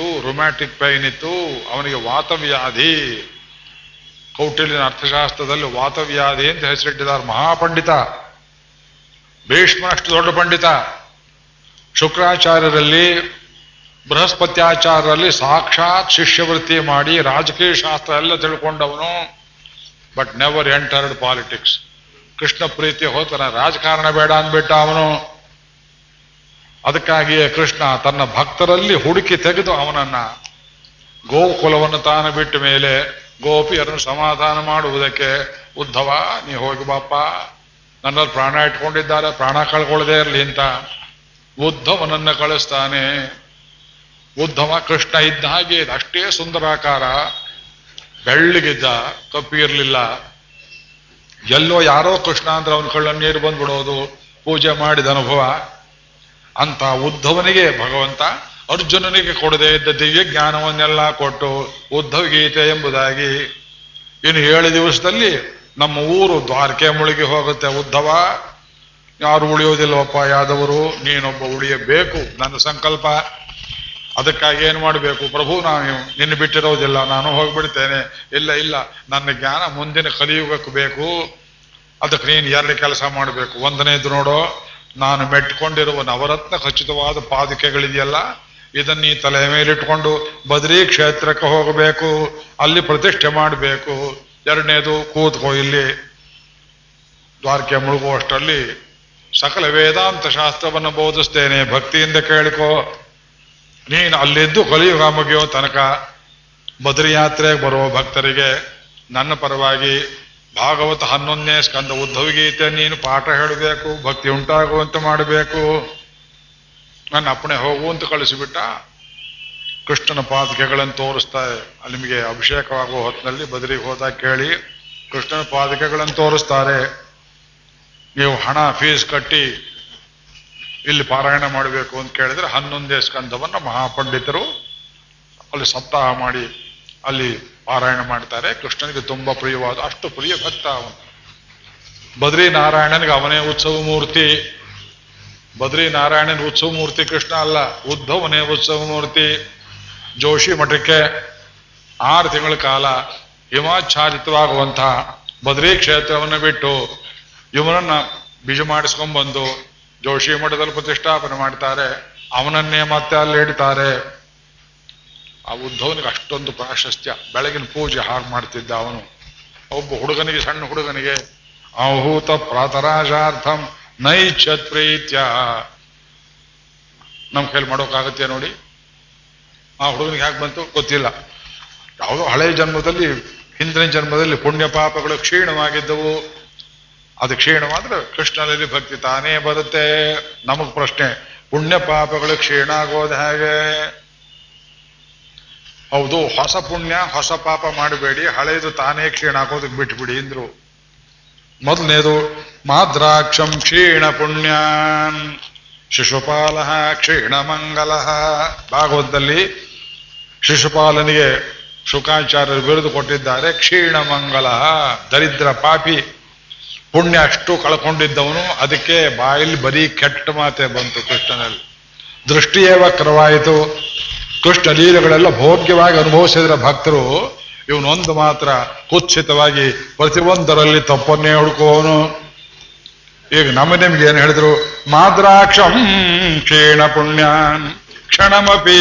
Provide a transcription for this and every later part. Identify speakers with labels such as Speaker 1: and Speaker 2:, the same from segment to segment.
Speaker 1: ಇತ್ತು romantic pine ಇತ್ತು. ಅವನಿಗೆ ವಾತವ್ಯಾಧಿ. ಕೌಟಿಲ್ಯನ ಅರ್ಥಶಾಸ್ತ್ರದಲ್ಲಿ ವಾತವ್ಯಾಧಿ ಅಂತ ಹೆಸರಿಟ್ಟಿದ್ದಾರೆ ಮಹಾಪಂಡಿತ. ಭೀಷ್ಮನಷ್ಟು ದೊಡ್ಡ ಪಂಡಿತ. ಶುಕ್ರಾಚಾರ್ಯರಲ್ಲಿ, ಬೃಹಸ್ಪತ್ಯಾಚಾರ್ಯರಲ್ಲಿ ಸಾಕ್ಷಾತ್ ಶಿಷ್ಯವೃತ್ತಿ ಮಾಡಿ ರಾಜಕೀಯ ಶಾಸ್ತ್ರ ಎಲ್ಲ ತಿಳ್ಕೊಂಡವನು. But never entered politics Krishna ಪ್ರೀತಿ ಹೋತನ. ರಾಜಕಾರಣ ಬೇಡ ಅಂದ್ಬಿಟ್ಟ ಅವನು. ಅದಕ್ಕಾಗಿಯೇ ಕೃಷ್ಣ ತನ್ನ ಭಕ್ತರಲ್ಲಿ ಹುಡುಕಿ ತೆಗೆದು ಅವನನ್ನ ಗೋಕುಲವನ್ನು ತಾನು ಬಿಟ್ಟ ಮೇಲೆ ಗೋಪಿಯರನ್ನು ಸಮಾಧಾನ ಮಾಡುವುದಕ್ಕೆ ಉದ್ಧವ, ನೀ ಹೋಗಿ ಬಾಪ ನನ್ನಲ್ಲಿ ಪ್ರಾಣ ಇಟ್ಕೊಂಡಿದ್ದಾರೆ, ಪ್ರಾಣ ಕಳ್ಕೊಳ್ಳದೆ ಇರಲಿ ಅಂತ ಉದ್ಧವನನ್ನ ಕಳಿಸ್ತಾನೆ. ಉದ್ಧವ, ಕೃಷ್ಣ ಇದ್ದ ಹಾಗೆ ಅಷ್ಟೇ ಸುಂದರಾಕಾರ. ಬೆಳ್ಳಿಗಿದ್ದ, ಕಪ್ಪಿ ಇರಲಿಲ್ಲ. ಎಲ್ಲೋ ಯಾರೋ ಕೃಷ್ಣ ಅಂದ್ರೆ ಅವನ ಕಳ್ಳ ನೀರು ಬಂದ್ಬಿಡೋದು, ಪೂಜೆ ಮಾಡಿದ ಅನುಭವ. ಅಂತ ಉದ್ಧವನಿಗೆ ಭಗವಂತ ಅರ್ಜುನನಿಗೆ ಕೊಡದೇ ಇದ್ದ ದಿವ್ಯ ಜ್ಞಾನವನ್ನೆಲ್ಲ ಕೊಟ್ಟು ಉದ್ಧವ ಗೀತೆ ಎಂಬುದಾಗಿ ಇನ್ನು ಏಳು ದಿವಸದಲ್ಲಿ ನಮ್ಮ ಊರು ದ್ವಾರಕೆ ಮುಳುಗಿ ಹೋಗುತ್ತೆ. ಉದ್ಧವ, ಯಾರು ಉಳಿಯೋದಿಲ್ವಪ್ಪ ಯಾದವರು, ನೀನೊಬ್ಬ ಉಳಿಯಬೇಕು, ನನ್ನ ಸಂಕಲ್ಪ. ಅದಕ್ಕಾಗಿ ಏನು ಮಾಡಬೇಕು? ಪ್ರಭು, ನಾನು ನಿನ್ನ ಬಿಟ್ಟಿರೋದಿಲ್ಲ, ನಾನು ಹೋಗ್ಬಿಡ್ತೇನೆ. ಇಲ್ಲ ಇಲ್ಲ, ನನ್ನ ಜ್ಞಾನ ಮುಂದಿನ ಕಲಿಯುಗಕ್ಕೆ ಬೇಕು. ಅದಕ್ಕೆ ನೀನು ಎರಡು ಕೆಲಸ ಮಾಡಬೇಕು. ಒಂದನೇದು ನೋಡೋ ನಾನು ಮೆಟ್ಕೊಂಡಿರುವ ನವರತ್ನ ಖಚಿತವಾದ ಪಾದಿಕೆಗಳಿದೆಯಲ್ಲ? ಇದನ್ನ ಈ ತಲೆ ಮೇಲಿಟ್ಕೊಂಡು ಬದ್ರಿ ಕ್ಷೇತ್ರಕ್ಕೆ ಹೋಗಬೇಕು, ಅಲ್ಲಿ ಪ್ರತಿಷ್ಠೆ ಮಾಡಬೇಕು. ಎರಡನೇದು ಕೂತ್ಕೋ ಇಲ್ಲಿ. ದ್ವಾರಕೆ ಮುಳುಗುವಷ್ಟರಲ್ಲಿ ಸಕಲ ವೇದಾಂತ ಶಾಸ್ತ್ರವನ್ನು ಬೋಧಿಸ್ತೇನೆ. ಭಕ್ತಿಯಿಂದ ಕೇಳಿಕೋ. ನೀನು ಅಲ್ಲಿದ್ದು ಕಲಿಯುಗ ಮುಗಿಯೋ ತನಕ. ಬದ್ರಿ ಯಾತ್ರೆಗೆ ಬರುವ ಭಕ್ತರಿಗೆ ನನ್ನ ಪರವಾಗಿ ಭಾಗವತ ಹನ್ನೊಂದನೇ ಸ್ಕಂದ ಉದ್ಧವಗೀತೆ ನೀನು ಪಾಠ ಹೇಳಬೇಕು, ಭಕ್ತಿ ಉಂಟಾಗುವಂತೆ ಮಾಡಬೇಕು. ನನ್ನ ಅಪ್ಪಣೆ ಹೋಗು ಅಂತ ಕಳಿಸಿಬಿಟ್ಟ. ಕೃಷ್ಣನ ಪಾದಕೆಗಳನ್ನು ತೋರಿಸ್ತಾರೆ ಅಲ್ಲಿ ನಿಮಗೆ ಅಭಿಷೇಕವಾಗುವ ಹೊತ್ತಿನಲ್ಲಿ ಬದರಿಗೆ ಹೋದಾಗ ಕೇಳಿ ಕೃಷ್ಣನ ಪಾದಕೆಗಳನ್ನು ತೋರಿಸ್ತಾರೆ. ನೀವು ಹಣ ಫೀಸ್ ಕಟ್ಟಿ ಇಲ್ಲಿ ಪಾರಾಯಣ ಮಾಡಬೇಕು ಅಂತ ಕೇಳಿದ್ರೆ ಹನ್ನೊಂದೇ ಸ್ಕಂದವನ್ನ ಮಹಾಪಂಡಿತರು ಅಲ್ಲಿ ಸಪ್ತಾಹ ಮಾಡಿ ಅಲ್ಲಿ ಪಾರಾಯಣ ಮಾಡ್ತಾರೆ. ಕೃಷ್ಣನಿಗೆ ತುಂಬಾ ಪ್ರಿಯವಾದ, ಅಷ್ಟು ಪ್ರಿಯ ಭಕ್ತ ಅವನು. ಬದ್ರಿ ನಾರಾಯಣನಿಗೆ ಅವನೇ ಉತ್ಸವ ಮೂರ್ತಿ. ಬದ್ರಿ ನಾರಾಯಣನ ಉತ್ಸವ ಮೂರ್ತಿ ಕೃಷ್ಣ ಅಲ್ಲ ಉದ್ಧವನೇ ಉತ್ಸವ ಮೂರ್ತಿ. ಜೋಶಿ ಮಠಕ್ಕೆ ಆರು ತಿಂಗಳ ಕಾಲ ಹಿಮಾಚ್ಛಾದಿತವಾಗುವಂತಹ ಬದ್ರಿ ಕ್ಷೇತ್ರವನ್ನು ಬಿಟ್ಟು ಇವನನ್ನ ಬೀಜ ಮಾಡಿಸ್ಕೊಂಡ್ಬಂದು ಜೋಶಿ ಮಠದಲ್ಲಿ ಪ್ರತಿಷ್ಠಾಪನೆ ಮಾಡ್ತಾರೆ. ಅವನನ್ನೇ ಮತ್ತೆ ಅಲ್ಲಿ ಇಡ್ತಾರೆ. ಆ ಉದ್ಧವನಿಗೆ ಅಷ್ಟೊಂದು ಪ್ರಾಶಸ್ತ್ಯ. ಬೆಳಗಿನ ಪೂಜೆ ಹಾಗೆ ಮಾಡ್ತಿದ್ದ ಅವನು. ಒಬ್ಬ ಹುಡುಗನಿಗೆ, ಸಣ್ಣ ಹುಡುಗನಿಗೆ ಆಹೂತ ಪ್ರಾತರಾಜಾರ್ಥಂ ನೈಚ್ಛತ್ ಪ್ರೀತ್ಯ. ನಮ್ಮ ಕೈಲಿ ಮಾಡೋಕ್ಕಾಗತ್ತೆ ನೋಡಿ. ಆ ಹುಡುಗನಿಗೆ ಯಾಕೆ ಬಂತು ಗೊತ್ತಿಲ್ಲ. ಯಾವುದೋ ಹಳೆ ಜನ್ಮದಲ್ಲಿ, ಹಿಂದಿನ ಜನ್ಮದಲ್ಲಿ ಪುಣ್ಯ ಪಾಪಗಳು ಕ್ಷೀಣವಾಗಿದ್ದವು. ಅದು ಕ್ಷೀಣವಾದ್ರೆ ಕೃಷ್ಣನಲ್ಲಿ ಭಕ್ತಿ ತಾನೇ ಬರುತ್ತೆ. ನಮಗ್ ಪ್ರಶ್ನೆ, ಪುಣ್ಯ ಪಾಪಗಳು ಕ್ಷೀಣ ಆಗೋದು ಹೇಗೆ? ಹೌದು, ಹೊಸ ಪುಣ್ಯ, ಹೊಸ ಪಾಪ ಮಾಡಬೇಡಿ ಹಳೆಯದು ತಾನೇ ಕ್ಷೀಣ ಹಾಕೋದಕ್ಕೆ ಬಿಟ್ಬಿಡಿ ಅಂದ್ರು. ಮೊದಲನೇದು, ಮಾದ್ರಾಕ್ಷಂ ಕ್ಷೀಣ ಪುಣ್ಯ. ಶಿಶುಪಾಲ ಕ್ಷೀಣ ಮಂಗಲ. ಭಾಗವತದಲ್ಲಿ ಶಿಶುಪಾಲನಿಗೆ ಶುಕಾಚಾರ್ಯರು ಬಿರುದು ಕೊಟ್ಟಿದ್ದಾರೆ, ಕ್ಷೀಣ ಮಂಗಲ, ದರಿದ್ರ ಪಾಪಿ. ಪುಣ್ಯ ಅಷ್ಟು ಕಳ್ಕೊಂಡಿದ್ದವನು, ಅದಕ್ಕೆ ಬಾಯಲ್ಲಿ ಬರೀ ಕೆಟ್ಟ ಮಾತೆ ಬಂತು ಕೃಷ್ಣನಲ್ಲಿ. ದೃಷ್ಟಿಯೇ ವಕ್ರವಾಯಿತು. ಕೃಷ್ಣ ಲೀಲೆಗಳೆಲ್ಲ ಭೋಗ್ಯವಾಗಿ ಅನುಭವಿಸಿದ್ರ ಭಕ್ತರು ಇವನೊಂದು ಮಾತ್ರ ಕುತ್ಸಿತವಾಗಿ ಪ್ರತಿಯೊಂದರಲ್ಲಿ ತಪ್ಪನ್ನೇ ಹುಡುಕುವವನು. ಈಗ ನಮ್ಮ ನಿಮ್ಗೆ ಏನು ಹೇಳಿದ್ರು? ಮಾದ್ರಾಕ್ಷಂ ಕ್ಷೀಣ ಪುಣ್ಯಾನ್ ಕ್ಷಣಮಪಿ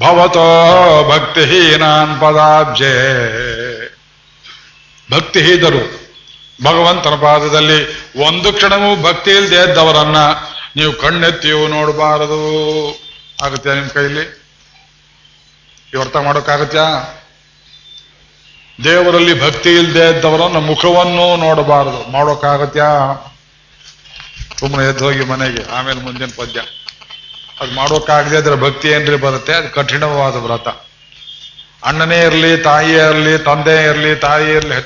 Speaker 1: ಭವತೋ ಭಕ್ತಿಹೀನಾನ್ ಪದಾಬ್ಜೆ. ಭಕ್ತಿಹೀದರು ಭಗವಂತನ ಪಾದದಲ್ಲಿ ಒಂದು ಕ್ಷಣವೂ ಭಕ್ತಿ ಇಲ್ಲದೆ ಇದ್ದವರನ್ನ ನೀವು ಕಣ್ಣೆತ್ತಿಯೂ ನೋಡಬಾರದು. ಆಗುತ್ತೆ ನಿಮ್ಮ ಕೈಲಿ? ಇವ್ ಅರ್ಥ ದೇವರಲ್ಲಿ ಭಕ್ತಿ ಇಲ್ಲದೆ ಇದ್ದವರನ್ನ ಮುಖವನ್ನು ನೋಡಬಾರದು. ಮಾಡೋಕಾಗತ್ಯ ಸುಮ್ಮನೆ ಎದ್ದು ಹೋಗಿ ಮನೆಗೆ, ಆಮೇಲೆ ಮುಂದಿನ ಪದ್ಯ. ಅದು ಮಾಡೋಕ್ಕಾಗದೆ ಅದ್ರ ಭಕ್ತಿ ಏನ್ರಿ ಬರುತ್ತೆ? ಅದು ಕಠಿಣವಾದ ವ್ರತ. ಅಣ್ಣನೇ ಇರಲಿ ತಾಯಿಯೇ ಇರಲಿ, ತಂದೆ ಇರಲಿ, ತಾಯಿ ಇರಲಿ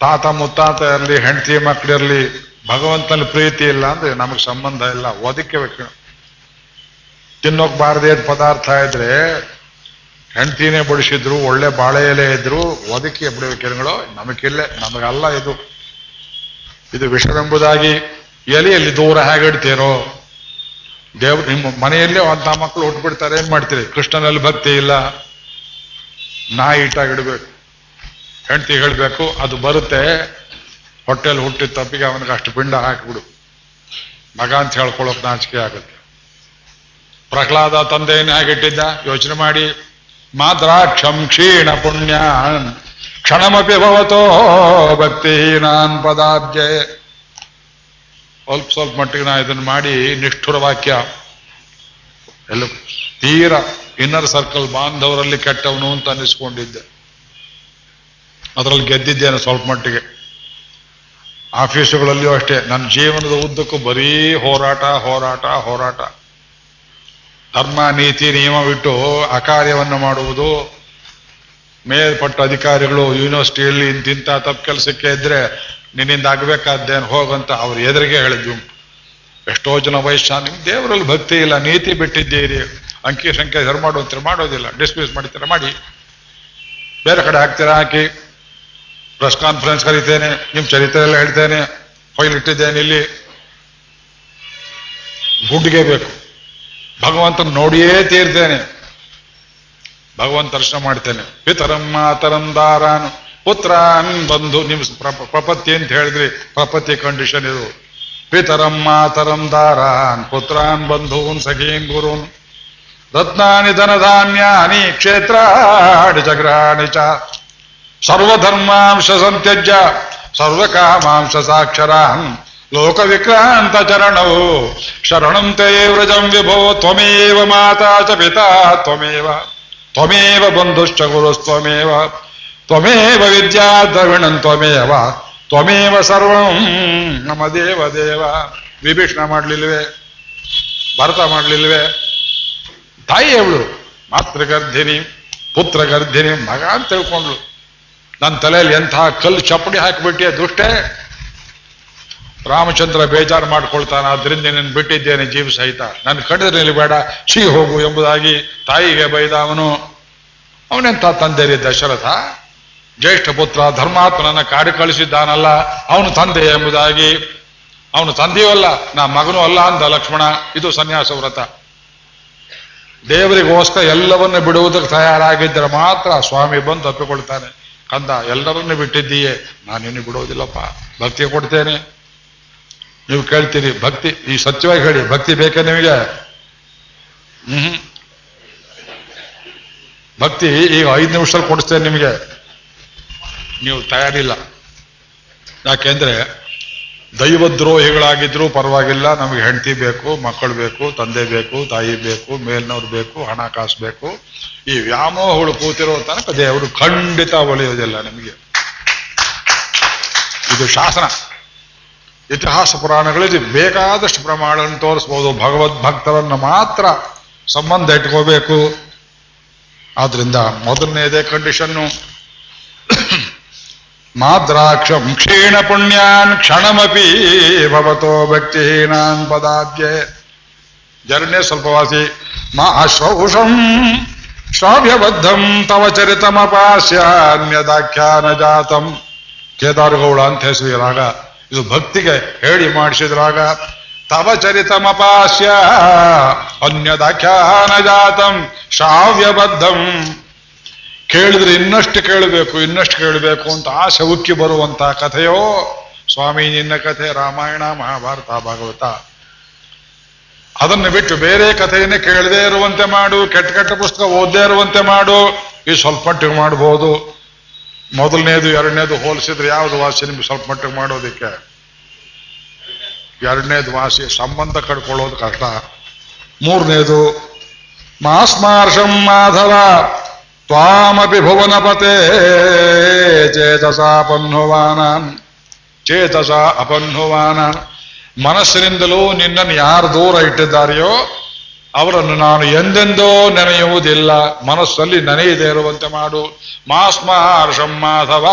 Speaker 1: ತಾತ ಮುತ್ತಾತ ಇರಲಿ, ಹೆಂಡತಿ ಮಕ್ಕಳಿರಲಿ ಭಗವಂತನ ಪ್ರೀತಿ ಇಲ್ಲ ಅಂದ್ರೆ ನಮಗೆ ಸಂಬಂಧ ಇಲ್ಲ. ಒದಕ್ಕೆ ತಿನ್ನೋಕ್ ಬಾರದೇ ಪದಾರ್ಥ ಇದ್ರೆ ಹೆಂಡತಿನೇ ಬಡಿಸಿದ್ರು, ಒಳ್ಳೆ ಬಾಳೆ ಎಲೆ ಇದ್ರು ಒದಕ್ಕೆ ಕಿರಣಗಳು ನಮಗಿಲ್ಲೇ, ನಮಗಲ್ಲ ಇದು. ಇದು ವಿಷವೆಂಬುದಾಗಿ ಎಲೆಯಲ್ಲಿ ದೂರ ಹೇಗಿಡ್ತೀರೋ ದೇವ್ರು ನಿಮ್ಮ ಮನೆಯಲ್ಲೇ ಅಂತ ಮಕ್ಕಳು ಹುಟ್ಬಿಡ್ತಾರೆ, ಏನ್ ಮಾಡ್ತೀರಿ? ಕೃಷ್ಣನಲ್ಲಿ ಭಕ್ತಿ ಇಲ್ಲ. ನಾಯಿ ಇಟ್ಟಾಗಿಡ್ಬೇಕು ಹೆಂಡತಿ ಹೇಳ್ಬೇಕು, ಅದು ಬರುತ್ತೆ. ಹೊಟ್ಟೆಲ್ ಹುಟ್ಟಿದ ತಪ್ಪಿಗೆ ಅವನಿಗೆ ಅಷ್ಟು ಪಿಂಡ ಹಾಕಿಬಿಡು. ಮಗ ಅಂತ ಹೇಳ್ಕೊಳ್ಳೋಕೆ ನಾಚಿಕೆ ಆಗುತ್ತೆ. ಪ್ರಹ್ಲಾದ ತಂದೆಯನ್ನು ಹೇಗಿಟ್ಟಿದ್ದ ಯೋಚನೆ ಮಾಡಿ. ಮಾದ್ರಾಕ್ಷಂ ಕ್ಷೀಣ ಪುಣ್ಯಾನ್ ಕ್ಷಣಮಪಿ ಭವತೋ ಭಕ್ತಿಹೀನಾನ್ ಪದಾಬ್ಜೆ ಸ್ವಲ್ಪ ಸ್ವಲ್ಪ ಮಟ್ಟಿಗೆ ನಾ ಇದನ್ನು ಮಾಡಿ ನಿಷ್ಠುರ ವಾಕ್ಯ. ಎಲ್ಲ ತೀರ ಇನ್ನರ್ ಸರ್ಕಲ್ ಬಾಂಧವರಲ್ಲಿ ಕೆಟ್ಟವನು ಅಂತ ಅನ್ನಿಸ್ಕೊಂಡಿದ್ದೆ ಅದರಲ್ಲಿ ಗೆದ್ದಿದ್ದೇನೆ ಸ್ವಲ್ಪ ಮಟ್ಟಿಗೆ ಆಫೀಸುಗಳಲ್ಲಿಯೂ ಅಷ್ಟೇ. ನನ್ನ ಜೀವನದ ಉದ್ದಕ್ಕೂ ಬರೀ ಹೋರಾಟ ಹೋರಾಟ ಹೋರಾಟ. ಧರ್ಮ, ನೀತಿ, ನಿಯಮ ಬಿಟ್ಟು ಅಕಾರ್ಯವನ್ನು ಮಾಡುವುದು. ಮೇಲ್ಪಟ್ಟ ಅಧಿಕಾರಿಗಳು ಯೂನಿವರ್ಸಿಟಿಯಲ್ಲಿ ಇಂತಿಂತ ತಪ್ಪು ಕೆಲಸಕ್ಕೆ ಇದ್ರೆ ನಿನ್ನಿಂದ ಆಗಬೇಕಾದ್ದೇನು ಹೋಗಂತ ಅವ್ರ ಎದುರಿಗೆ ಹೇಳಿದ್ವಿ ಎಷ್ಟೋ ಜನ ವಯಸ್ಸ ನಿಮ್ ದೇವರಲ್ಲಿ ಭಕ್ತಿ ಇಲ್ಲ, ನೀತಿ ಬಿಟ್ಟಿದ್ದೀರಿ. ಅಂಕಿ ಸಂಖ್ಯೆ ಧರ್ಮ ಮಾಡುವಂತ ಮಾಡೋದಿಲ್ಲ. ಡಿಸ್ಮಿಸ್ ಮಾಡ್ತೀರ ಮಾಡಿ. ಬೇರೆ ಕಡೆ ಹಾಕ್ತೀರಾ, ಹಾಕಿ. ಪ್ರೆಸ್ ಕಾನ್ಫರೆನ್ಸ್ ಕರಿತೇನೆ ನಿಮ್ಮ ಚರಿತ್ರೆ ಎಲ್ಲ ಹೇಳ್ತೇನೆ. ಫೈಲ್ ಇಟ್ಟಿದ್ದೇನೆ ಇಲ್ಲಿ. ಗುಡ್ಗೆ ಬೇಕು. ಭಗವಂತನ ನೋಡಿಯೇ ತೀರ್ತೇನೆ ಭಗವಂತ ದರ್ಶನ ಮಾಡ್ತೇನೆ. ಪಿತರಂ ಮಾತರಂ ದಾರಾನು. ಪುತ್ರ ಬಂಧು, ನಿಮ್ ಪ್ರಪತ್ತಿ ಅಂತ ಹೇಳಿದ್ರಿ. ಪ್ರಪತ್ತಿ ಕಂಡೀಷನ್ ಇದು. ಪಿತರಂ ಮಾತರಂ ದಾರಾನ್. ಪುತ್ರಾನ್ ಬಂಧೂನ್ ಸಖೀನ್ ಗುರುನ್. ರತ್ನಾನಿ ಧನಧಾನ್ಯಾನಿ ಕ್ಷೇತ್ರಾಣಿ ಜಗ್ರಹಾಣಿ ಚ. ಸರ್ವಧರ್ಮಾಂಶ ಸಂತ್ಯಜ್ಯ. ಸರ್ವಕಾಮಾಂಶ ಸಾಕ್ಷರಾನ್. ಲೋಕ ವಿಕ್ರಾಂತ ಚರಣವು ಶರಣಂ ತೇ ವ್ರಜಂ ವಿಭೋ ತ್ವಮೇವ ಮಾತಾ ಚ ಪಿತಾ ತ್ವಮೇವ ತ್ವಮೇವ ಬಂಧುಶ್ಚ ಗುರುಸ್ತ್ವಮೇವ ತ್ವಮೇವ ವಿದ್ಯಾ ದ್ರವಿಣಂ ತ್ವಮೇವ ತ್ವಮೇವ ಸರ್ವಂ ನಮ್ಮ ದೇವ ದೇವ ವಿಭೀಷಣ ಮಾಡ್ಲಿಲ್ವೆ? ಭರತ ಮಾಡ್ಲಿಲ್ವೆ? ತಾಯಿ ಅವಳು, ಮಾತೃಗರ್ಧಿನಿ, ಪುತ್ರಗರ್ಧಿನಿ, ಮಗ ಅಂತ ತಿಳ್ಕೊಂಡ್ಳು. ನನ್ನ ತಲೆಯಲ್ಲಿ ಎಂಥ ಕಲ್ಲು ಚಪ್ಪಡಿ ಹಾಕಿಬಿಟ್ಟೆ ದುಷ್ಟೇ? ರಾಮಚಂದ್ರ ಬೇಜಾರು ಮಾಡ್ಕೊಳ್ತಾನ, ಅದರಿಂದ ನೀನು ಬಿಟ್ಟಿದ್ದೇನೆ ಜೀವ ಸಹಿತ. ನನ್ನ ಕಡಿದ್ರಲ್ಲಿ ಬೇಡ ಛೀ ಹೋಗು ಎಂಬುದಾಗಿ ತಾಯಿಗೆ ಬೈದ ಅವನು. ಅವನೆಂತ ತಂದೆರಿ ದಶರಥ? ಜ್ಯೇಷ್ಠ ಪುತ್ರ, ಧರ್ಮಾತ್ಮನನ್ನ ಕಾಡಿ ಕಳಿಸಿದ್ದಾನಲ್ಲ, ಅವನು ತಂದೆ ಎಂಬುದಾಗಿ. ಅವನು ತಂದೆಯೂ ನಾ ಮಗನೂ ಅಲ್ಲ ಅಂದ ಲಕ್ಷ್ಮಣ. ಇದು ಸನ್ಯಾಸ ವ್ರತ. ದೇವರಿಗೋಸ್ಕರ ಎಲ್ಲವನ್ನು ಬಿಡುವುದಕ್ಕೆ ತಯಾರಾಗಿದ್ದರೆ ಮಾತ್ರ ಸ್ವಾಮಿ ಬಂದು ತಪ್ಪಿಕೊಳ್ತಾನೆ ಕಂದ ಎಲ್ಲರನ್ನು ಬಿಟ್ಟಿದ್ದೀಯೇ? ನಾನೇನು ಬಿಡೋದಿಲ್ಲಪ್ಪ ಭಕ್ತಿ ಕೊಡ್ತೇನೆ. ನೀವು ಕೇಳ್ತೀರಿ, ಭಕ್ತಿ, ಈ ಸತ್ಯವಾಗಿ ಹೇಳಿ, ಭಕ್ತಿ ಬೇಕೇ ನಿಮಗೆ? ಹ್ಮ್. ಭಕ್ತಿ ಈಗ ಐದು ನಿಮಿಷದಲ್ಲಿ ಕೊಡಿಸ್ತೇನೆ ನಿಮಗೆ. ನೀವು ತಯಾರಿಲ್ಲ. ಯಾಕೆಂದ್ರೆ ದೈವದ್ರೋಹಿಗಳಾಗಿದ್ರು ಪರವಾಗಿಲ್ಲ, ನಮಗೆ ಹೆಂಡತಿ ಬೇಕು, ಮಕ್ಕಳು ಬೇಕು, ತಂದೆ ಬೇಕು, ತಾಯಿ ಬೇಕು, ಮೇಲ್ನವ್ರು ಬೇಕು ಹಣ ಕಾಸು ಬೇಕು. ಈ ವ್ಯಾಮೋಹಗಳು ಕೂತಿರೋ ತನಕ ದೇವರು ಖಂಡಿತ ಒಲಿಯೋದಿಲ್ಲ ನಿಮಗೆ. ಇದು ಶಾಸನ. ಇತಿಹಾಸ ಪುರಾಣಗಳಲ್ಲಿ ಬೇಕಾದಷ್ಟು ಪ್ರಮಾಣವನ್ನು ತೋರಿಸ್ಬೋದು. ಭಗವದ್ಭಕ್ತರನ್ನು ಮಾತ್ರ ಸಂಬಂಧ ಇಟ್ಕೋಬೇಕು. ಆದ್ರಿಂದ ಮೊದಲನೇದೇ ಕಂಡೀಷನ್ನು. ಮಾದ್ರಾಕ್ಷಂ ಕ್ಷೀಣ ಪುಣ್ಯಾನ್ ಕ್ಷಣಮಪಿ ಭವತೋ ಭಕ್ತಿಹೀನಾನ್ ಪದಾಬ್ಜೆ. ಜರಣ್ಯ ಸ್ವಲ್ಪವಾಸಿ. ಮಾ ಅಶ್ವೌಷಂ ಶ್ರಾವ್ಯಬದ್ಧಂ ತವ ಚರಿತಮಪಾಸ್ಯಾನ್ಯದಾಖ್ಯಾನ ಜಾತಂ. ಕೇದಾರಗೌಳ ಅಂತ ಹೆಸರು ರಾಗ. ಇದು ಭಕ್ತಿಗೆ ಹೇಳಿ ಮಾಡಿಸಿದ್ರಾಗ, ತವ ಚರಿತಮಪಾಸ್ಯ ಅನ್ಯದಾಖ್ಯಾನ ಜಾತಂ, ಶ್ರಾವ್ಯಬದ್ಧಂ. ಕೇಳಿದ್ರೆ ಇನ್ನಷ್ಟು ಕೇಳಬೇಕು ಇನ್ನಷ್ಟು ಕೇಳಬೇಕು ಅಂತ ಆಸೆ ಉಕ್ಕಿ ಬರುವಂತ ಕಥೆಯೋ, ಸ್ವಾಮಿ ನಿನ್ನ ಕಥೆ ರಾಮಾಯಣ, ಮಹಾಭಾರತ, ಭಾಗವತ. ಅದನ್ನು ಬಿಟ್ಟು ಬೇರೆ ಕಥೆಯನ್ನು ಕೇಳದೇ ಇರುವಂತೆ ಮಾಡು, ಕೆಟ್ಟ ಕೆಟ್ಟ ಪುಸ್ತಕ ಓದದೇ ಇರುವಂತೆ ಮಾಡು, ಈ ಸ್ವಲ್ಪ ಮಾಡಬಹುದು ಮೊದಲನೇದು, ಎರಡನೇದು ಹೋಲಿಸಿದ್ರೆ ಯಾವುದು ವಾಸಿ ನಿಮ್ಗೆ ಸ್ವಲ್ಪ ಮಟ್ಟಿಗೆ ಮಾಡೋದಿಕ್ಕೆ? ಎರಡನೇದು ವಾಸಿ ಸಂಬಂಧ ಕಡ್ಕೊಳ್ಳೋದು ಕಷ್ಟ. ಮೂರನೇದು, ಮಾಸ್ಮಾರ್ಷಂ ಮಾಧವ, ತ್ವಾಮಪಿ ಭುವನಪತೆ ಚೇತಸ ಅಪನ್ಹುವಾನಾನ್ ಚೇತಸ ಅಪನ್ಹುವಾನಾನ್ ಮನಸ್ಸಿನಿಂದಲೂ ನಿನ್ನನ್ನು ಯಾರು ದೂರ ಇಟ್ಟಿದ್ದಾರೆಯೋ ಅವರನ್ನು ನಾನು ಎಂದೆಂದೋ ನೆನೆಯುವುದಿಲ್ಲ. ಮನಸ್ಸಲ್ಲಿ ನೆನೆಯದೇ ಇರುವಂತೆ ಮಾಡು. ಮಾಸ್ಮಹರ್ಷಂ ಮಾಧವ.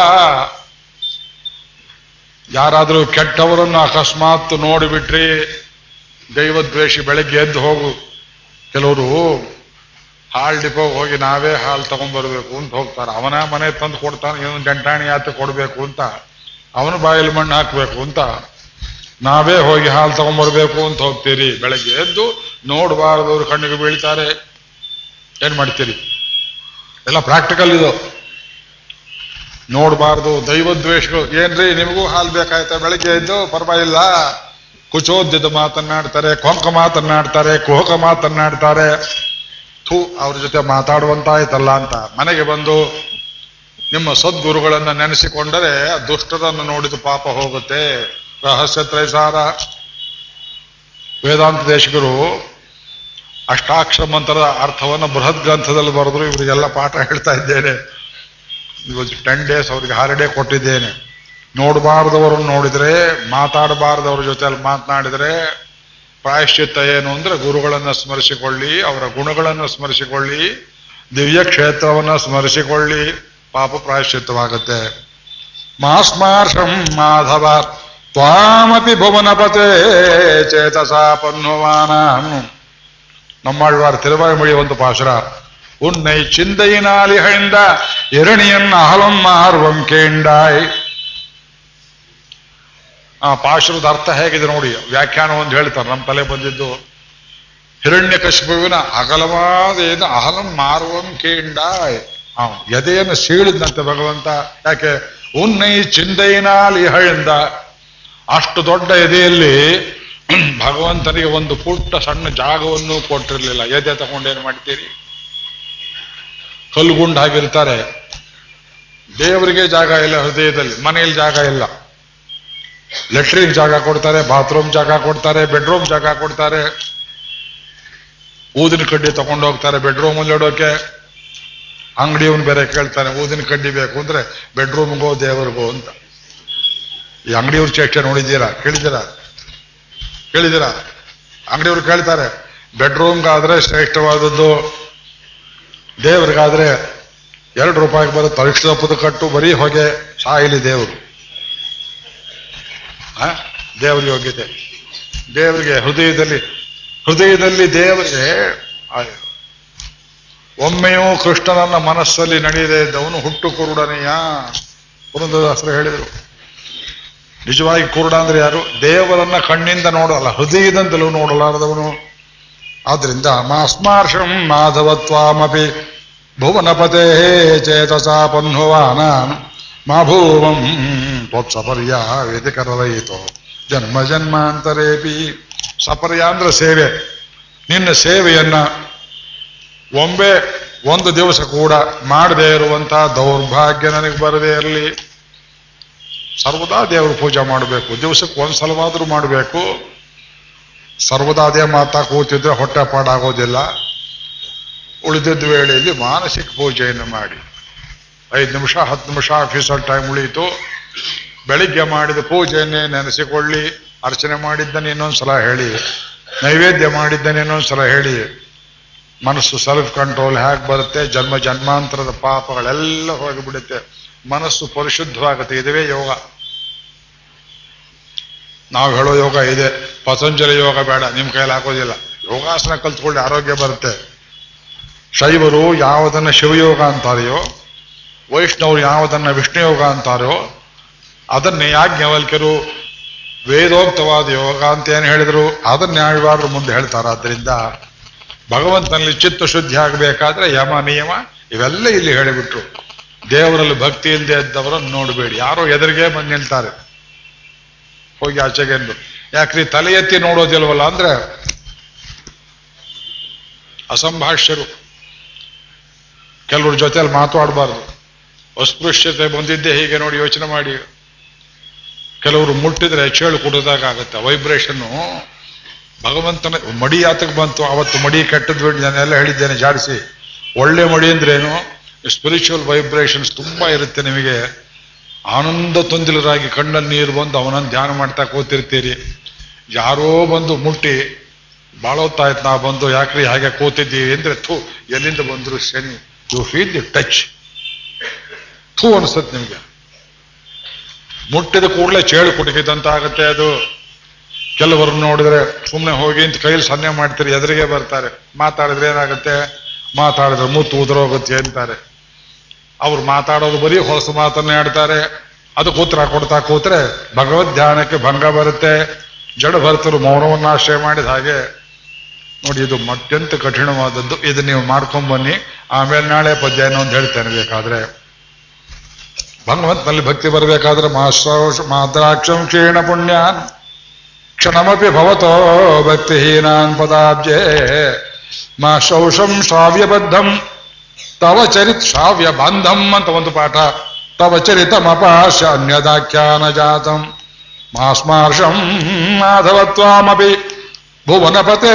Speaker 1: ಯಾರಾದರೂ ಕೆಟ್ಟವರನ್ನು ಅಕಸ್ಮಾತ್ ನೋಡಿಬಿಟ್ರಿ ದೈವದ್ವೇಷಿ ಬೆಳಗ್ಗೆ ಎದ್ದು ಹೋಗು. ಕೆಲವರು ಹಾಲ್ ಡಿಪೋ ಹೋಗಿ ನಾವೇ ಹಾಲು ತಗೊಂಡ್ಬರ್ಬೇಕು ಅಂತ ಹೋಗ್ತಾರೆ. ಅವನ ಮನೆ ತಂದು ಕೊಡ್ತಾನೆ ಏನು ಗಂಟಾಣಿ ಯಾತ್ರೆ ಕೊಡಬೇಕು ಅಂತ. ಅವನು ಬಾಯಲ್ಲಿ ಮಣ್ಣು ಹಾಕಬೇಕು ಅಂತ. ನಾವೇ ಹೋಗಿ ಹಾಲು ತಗೊಂಡ್ಬರ್ಬೇಕು ಅಂತ ಹೋಗ್ತೀರಿ. ಬೆಳಗ್ಗೆ ಎದ್ದು ನೋಡಬಾರದವ್ರು ಕಣ್ಣಿಗೆ ಬೀಳ್ತಾರೆ. ಏನ್ ಮಾಡ್ತೀರಿ? ಎಲ್ಲ ಪ್ರಾಕ್ಟಿಕಲ್ ಇದು. ನೋಡಬಾರ್ದು ದೈವದ್ವೇಷಗಳು ಏನ್ರಿ, ನಿಮಗೂ ಹಾಲು ಬೇಕಾಯ್ತ? ಬೆಳಗ್ಗೆ ಇದ್ದು ಪರವಾಗಿಲ್ಲ. ಕುಚೋದ್ಯದ ಮಾತನ್ನಾಡ್ತಾರೆ, ಕೊಂಕ ಮಾತನ್ನಾಡ್ತಾರೆ, ಕುಹಕ ಮಾತನ್ನಾಡ್ತಾರೆ. ಥೂ, ಅವ್ರ ಜೊತೆ ಮಾತಾಡುವಂತಾಯ್ತಲ್ಲ ಅಂತ. ಮನೆಗೆ ಬಂದು ನಿಮ್ಮ ಸದ್ಗುರುಗಳನ್ನ ನೆನೆಸಿಕೊಂಡರೆ ದುಷ್ಟರನ್ನು ನೋಡಿದ ಪಾಪ ಹೋಗುತ್ತೆ. ರಹಸ್ಯ ತ್ರೈಸಾರ. ವೇದಾಂತ ದೇಶಕರು ಅಷ್ಟಾಕ್ಷರ ಮಂತ್ರದ ಅರ್ಥವನ್ನು ಬೃಹತ್ ಗ್ರಂಥದಲ್ಲಿ ಬರೆದ್ರು ಇವರಿಗೆಲ್ಲ ಪಾಠ ಹೇಳ್ತಾ ಇದ್ದೇನೆ. ಇವತ್ತು ಟೆನ್ ಡೇಸ್ ಅವ್ರಿಗೆ ಹಾಲಿಡೇ ಕೊಟ್ಟಿದ್ದೇನೆ. ನೋಡಬಾರ್ದವರನ್ನು ನೋಡಿದರೆ, ಮಾತಾಡಬಾರ್ದವ್ರ ಜೊತೆಯಲ್ಲಿ ಮಾತನಾಡಿದರೆ ಪ್ರಾಯಶ್ಚಿತ್ತ ಏನು ಅಂದ್ರೆ ಗುರುಗಳನ್ನು ಸ್ಮರಿಸಿಕೊಳ್ಳಿ, ಅವರ ಗುಣಗಳನ್ನು ಸ್ಮರಿಸಿಕೊಳ್ಳಿ, ದಿವ್ಯ ಕ್ಷೇತ್ರವನ್ನು ಸ್ಮರಿಸಿಕೊಳ್ಳಿ. ಪಾಪ ಪ್ರಾಯಶ್ಚಿತ್ತವಾಗುತ್ತೆ. ಮಾಸ್ಮಾರ್ಷಂ ಮಾಧವ ತ್ವಾಮಪಿ ಭುವನಪತೆ ಚೇತಸ ಪನ್ನುವಾನ நம்மாழ்வார் திருவாய்மொழி ಒಂದು ಪಾಶುರ ಉನ್ನೈ ಚಿಂದೈನಾಲಿಹಳಿಂದ ಎರಣಿಯನ್ನ ಅಹಲಂ ಮಾರ್ವಂ ಕೇಂಡಾಯ್ ಆ ಪಾಶುರದ ಅರ್ಥ ಹೇಗಿದೆ ನೋಡಿ ವ್ಯಾಖ್ಯಾನ ಒಂದು ಹೇಳ್ತಾರೆ ನಮ್ಮ ತಲೆ ಬಂದಿದ್ದು ಹಿರಣ್ಯ ಕಶ್ಮುವಿನ ಅಗಲವಾದ ಏನು ಅಹಲಂ ಮಾರುವಂ ಕೇಂಡಾಯ್ ಆ ಎದೆಯನ್ನು ಸೀಳಿದಂತೆ ಭಗವಂತ ಯಾಕೆ ಉನ್ನೈ ಚಿಂದೈನಾಲಿಹಳಿಂದ ಅಷ್ಟು ದೊಡ್ಡ ಎದೆಯಲ್ಲಿ ಭಗವಂತನಿಗೆ ಒಂದು ಪುಟ್ಟ ಸಣ್ಣ ಜಾಗವನ್ನು ಕೊಟ್ಟಿರಲಿಲ್ಲ. ಎದೆ ತಗೊಂಡೇನು ಮಾಡ್ತೀರಿ? ಕಲ್ಲುಗುಂಡು ಆಗಿರ್ತಾರೆ ದೇವರಿಗೆ ಜಾಗ ಇಲ್ಲ ಹೃದಯದಲ್ಲಿ, ಮನೆಯಲ್ಲಿ ಜಾಗ ಇಲ್ಲ. ಲೆಟ್ರಿನ್ ಜಾಗ ಕೊಡ್ತಾರೆ, ಬಾತ್ರೂಮ್ ಜಾಗ ಕೊಡ್ತಾರೆ, ಬೆಡ್ರೂಮ್ ಜಾಗ ಕೊಡ್ತಾರೆ. ಊದಿನ ಕಡ್ಡಿ ತಗೊಂಡು ಹೋಗ್ತಾರೆ ಬೆಡ್ರೂಮ್ ಅಲ್ಲಿ ಇಡೋಕೆ. ಅಂಗಡಿಯವನು ಬೇರೆ ಕೇಳ್ತಾನೆ, ಊದಿನ ಕಡ್ಡಿ ಬೇಕು ಅಂದ್ರೆ ಬೆಡ್ರೂಮ್ಗೋ ದೇವರಿಗೋ ಅಂತ. ಈ ಅಂಗಡಿಯವ್ರ ಚೇಷ್ಟೆ ನೋಡಿದ್ದೀರಾ? ಕೇಳಿದ್ದೀರಾ? ಕೇಳಿದ್ದೀರಾ? ಅಂಗಡಿಯವ್ರು ಕೇಳ್ತಾರೆ ಬೆಡ್ರೂಮ್ಗಾದ್ರೆ ಶ್ರೇಷ್ಠವಾದದ್ದು, ದೇವ್ರಿಗಾದ್ರೆ ಎರಡು ರೂಪಾಯಿಗೆ ಬರುತ್ತೆ ಅರಿಶಿನ ಕಟ್ಟು ಬರೀ ಹೊಗೆ, ಸಾಯಿಲಿ ದೇವರು. ದೇವರ ಯೋಗ್ಯತೆ. ದೇವರಿಗೆ ಹೃದಯದಲ್ಲಿ ಹೃದಯದಲ್ಲಿ ದೇವರಿಗೆ ಒಮ್ಮೆಯೂ ಕೃಷ್ಣನನ್ನ ಮನಸ್ಸಲ್ಲಿ ನಡೆಯದೇ ಇದ್ದವನು ಹುಟ್ಟು ಕುರುಡನೆಯ. ಪುರಂದದಾಸರು ಹೇಳಿದರು ನಿಜವಾಗಿ ಕುರುಡ ಅಂದ್ರೆ ಯಾರು? ದೇವರನ್ನ ಕಣ್ಣಿಂದ ನೋಡಲ್ಲ, ಹೃದಯದಿಂದಲೂ ನೋಡಲಾರದವನು. ಆದ್ರಿಂದ ಮಾಸ್ಮಾರ್ಷಂ ಮಾಧವತ್ವಾಮಪಿ ಭುವನಪತೆ ಚೇತಸಾ ಪನ್ಹುವಾನ ಮಾ ಭೂವಂ ತ್ವತ್ಸಪರ್ಯ ವೇದಿಕರಯಿತೋ ಜನ್ಮ ಜನ್ಮಾಂತರೇಪಿ ಸಪರ್ಯ ಅಂದ್ರೆ ಸೇವೆ. ನಿನ್ನ ಸೇವೆಯನ್ನ ಒಮ್ಮೆ ಒಂದು ದಿವಸ ಕೂಡ ಮಾಡದೇ ಇರುವಂತಹ ದೌರ್ಭಾಗ್ಯ ನನಗೆ ಬರದೇ ಇರಲಿ. ಸರ್ವದಾ ದೇವರ ಪೂಜೆ ಮಾಡಬೇಕು. ದಿವಸಕ್ಕೆ ಒಂದ್ಸಲವಾದ್ರೂ ಮಾಡಬೇಕು. ಸರ್ವದಾ ಅದೇ ಮಾತಾ ಕೂತಿದ್ರೆ ಹೊಟ್ಟೆ ಪಾಡಾಗೋದಿಲ್ಲ. ಉಳಿದಿದ್ದ ವೇಳೆಯಲ್ಲಿ ಮಾನಸಿಕ ಪೂಜೆಯನ್ನು ಮಾಡಿ. ಐದು ನಿಮಿಷ, ಹತ್ತು ನಿಮಿಷ ಆಫೀಸಲ್ಲಿ ಟೈಮ್ ಉಳಿಯಿತು. ಬೆಳಿಗ್ಗೆ ಮಾಡಿದ ಪೂಜೆಯನ್ನೇ ನೆನೆಸಿಕೊಳ್ಳಿ. ಅರ್ಚನೆ ಮಾಡಿದ್ದನ್ನು ಇನ್ನೊಂದ್ಸಲ ಹೇಳಿ. ನೈವೇದ್ಯ ಮಾಡಿದ್ದನ್ನು ಇನ್ನೊಂದ್ಸಲ ಹೇಳಿ. ಮನಸ್ಸು ಸೆಲ್ಫ್ ಕಂಟ್ರೋಲ್ ಹೇಗೆ ಬರುತ್ತೆ? ಜನ್ಮ ಜನ್ಮಾಂತರದ ಪಾಪಗಳೆಲ್ಲ ಹೋಗಿಬಿಡುತ್ತೆ. ಮನಸ್ಸು ಪರಿಶುದ್ಧವಾಗುತ್ತೆ. ಇದುವೇ ಯೋಗ. ನಾವು ಹೇಳೋ ಯೋಗ ಇದೆ. ಪತಂಜಲಿ ಯೋಗ ಬೇಡ. ನಿಮ್ಮ ಕೈಯಲ್ಲಿ ಹಾಕೋದಿಲ್ಲ. ಯೋಗಾಸನ ಕಲ್ತ್ಕೊಳ್ಳಿ ಆರೋಗ್ಯ ಬರುತ್ತೆ. ಶೈವರು ಯಾವುದನ್ನ ಶಿವಯೋಗ ಅಂತಾರೆಯೋ, ವೈಷ್ಣವರು ಯಾವುದನ್ನ ವಿಷ್ಣು ಯೋಗ ಅಂತಾರೋ ಅದನ್ನೇ ಯಾಜ್ಞವಲ್ಕ್ಯರು ವೇದೋಕ್ತವಾದ ಯೋಗ ಅಂತ ಏನು ಹೇಳಿದ್ರು, ಅದನ್ನ ನ್ಯಾಯವಾದ್ರು ಮುಂದೆ ಹೇಳ್ತಾರಾದ್ರಿಂದ ಭಗವಂತನಲ್ಲಿ ಚಿತ್ತ ಶುದ್ಧಿ ಆಗಬೇಕಾದ್ರೆ ಯಮ, ನಿಯಮ ಇವೆಲ್ಲ ಇಲ್ಲಿ ಹೇಳಿಬಿಟ್ರು. ದೇವರಲ್ಲಿ ಭಕ್ತಿ ಇಲ್ಲದೆ ಇದ್ದವರನ್ನು ನೋಡಬೇಡಿ. ಯಾರೋ ಎದುರಿಗೆ ಬಂದು ನಿಲ್ತಾರೆ. ಹೋಗಿ ಆಚೆಗೆಂದು ಯಾಕ್ರಿ ತಲೆ ಎತ್ತಿ ನೋಡೋದಿಲ್ವಲ್ಲ ಅಂದ್ರೆ ಅಸಂಭಾಷ್ಯರು. ಕೆಲವ್ರ ಜೊತೆಯಲ್ಲಿ ಮಾತಾಡಬಾರ್ದು. ಅಸ್ಪೃಶ್ಯತೆ ಬಂದಿದ್ದೆ ಹೀಗೆ ನೋಡಿ ಯೋಚನೆ ಮಾಡಿ. ಕೆಲವರು ಮುಟ್ಟಿದ್ರೆ ಚೇಳು ಕುಡಿದಾಗ ಆಗುತ್ತೆ. ವೈಬ್ರೇಷನ್ನು ಭಗವಂತನ ಮಡಿ ಯಾತಕ್ಕೆ ಬಂತು? ಅವತ್ತು ಮಡಿ ಕೆಟ್ಟದ್ಬಿಟ್ಟು ಎಲ್ಲ ಹೇಳಿದ್ದೇನೆ, ಜಾಡಿಸಿ. ಒಳ್ಳೆ ಮಡಿ ಅಂದ್ರೇನು? ಸ್ಪಿರಿಚುವಲ್ ವೈಬ್ರೇಷನ್ಸ್ ತುಂಬಾ ಇರುತ್ತೆ ನಿಮಗೆ. ಆನಂದ ತೊಂದಿಲರಾಗಿ ಕಣ್ಣಲ್ಲಿ ನೀರು ಬಂದು ಅವನನ್ನು ಧ್ಯಾನ ಮಾಡ್ತಾ ಕೂತಿರ್ತೀರಿ. ಯಾರೋ ಬಂದು ಮುಟ್ಟಿ ಭಾಳ ಹೊತ್ತಾಯ್ತು ನಾ ಬಂದು ಯಾಕ್ರಿ ಹಾಗೆ ಕೂತಿದ್ದೀವಿ ಅಂದ್ರೆ ಥೂ, ಎಲ್ಲಿಂದ ಬಂದ್ರು ಶನಿ, ಯು ಫೀಲ್ ದಿ ಟಚ್. ಥೂ ಅನ್ಸತ್ ನಿಮಗೆ. ಮುಟ್ಟಿದ ಕೂಡಲೇ ಚೇಳು ಕುಟುಕಿದಂತ ಆಗುತ್ತೆ ಅದು. ಕೆಲವರು ನೋಡಿದ್ರೆ ಸುಮ್ಮನೆ ಹೋಗಿ ಅಂತ ಕೈಯಲ್ಲಿ ಸನ್ನೆ ಮಾಡ್ತೀರಿ, ಎದುರಿಗೆ ಬರ್ತಾರೆ. ಮಾತಾಡಿದ್ರೆ ಏನಾಗುತ್ತೆ? ಮಾತಾಡಿದ್ರೆ ಮುತ್ತು ಉದುರೋಗುತ್ತೆ ಅಂತಾರೆ. ಅವ್ರು ಮಾತಾಡೋದು ಬರೀ ಹೊಸ ಮಾತನ್ನೇ ಆಡ್ತಾರೆ. ಅದು ಕೂತ್ರ ಕೊಡ್ತಾ ಕೂತ್ರೆ ಭಗವದ್ ಧ್ಯಾನಕ್ಕೆ ಭಂಗ ಬರುತ್ತೆ. ಜಡ ಭರ್ತರು ಮೌನವನ್ನು ಆಶ್ರಯ ಮಾಡಿದ ಹಾಗೆ. ನೋಡಿ, ಇದು ಅತ್ಯಂತ ಕಠಿಣವಾದದ್ದು. ಇದು ನೀವು ಮಾಡ್ಕೊಂಬನ್ನಿ ಆಮೇಲೆ ನಾಳೆ ಪದ್ಯ ಅಂತ ಹೇಳ್ತೇನೆ ಬೇಕಾದ್ರೆ. ಭಗವಂತನಲ್ಲಿ ಭಕ್ತಿ ಬರಬೇಕಾದ್ರೆ ಮಾಶ್ರೌಷ ಮಾದ್ರಾಕ್ಷಂ ಕ್ಷೀಣ ಪುಣ್ಯಾನ್ ಕ್ಷಣಮಪಿ ಭವತೋ ಭಕ್ತಿಹೀನಾನ್ ಪದಾಬ್ಜೆ. ಮಾ ಶೌಷಂ ಶ್ರಾವ್ಯಬದ್ಧಂ. ತವ ಚರಿತ್ ಶ್ರಾವ್ಯ ಬಾಂಧಂ ಅಂತ ಒಂದು ಪಾಠ. ತವ ಚರಿತಮಪಾಶ ಅನ್ಯದಾಖ್ಯಾನ ಜಾತಂ. ಮಾಸ್ಮಾರ್ಷಂ ಮಾಧವತ್ವಾಮಪಿ ಭುವನಪತೆ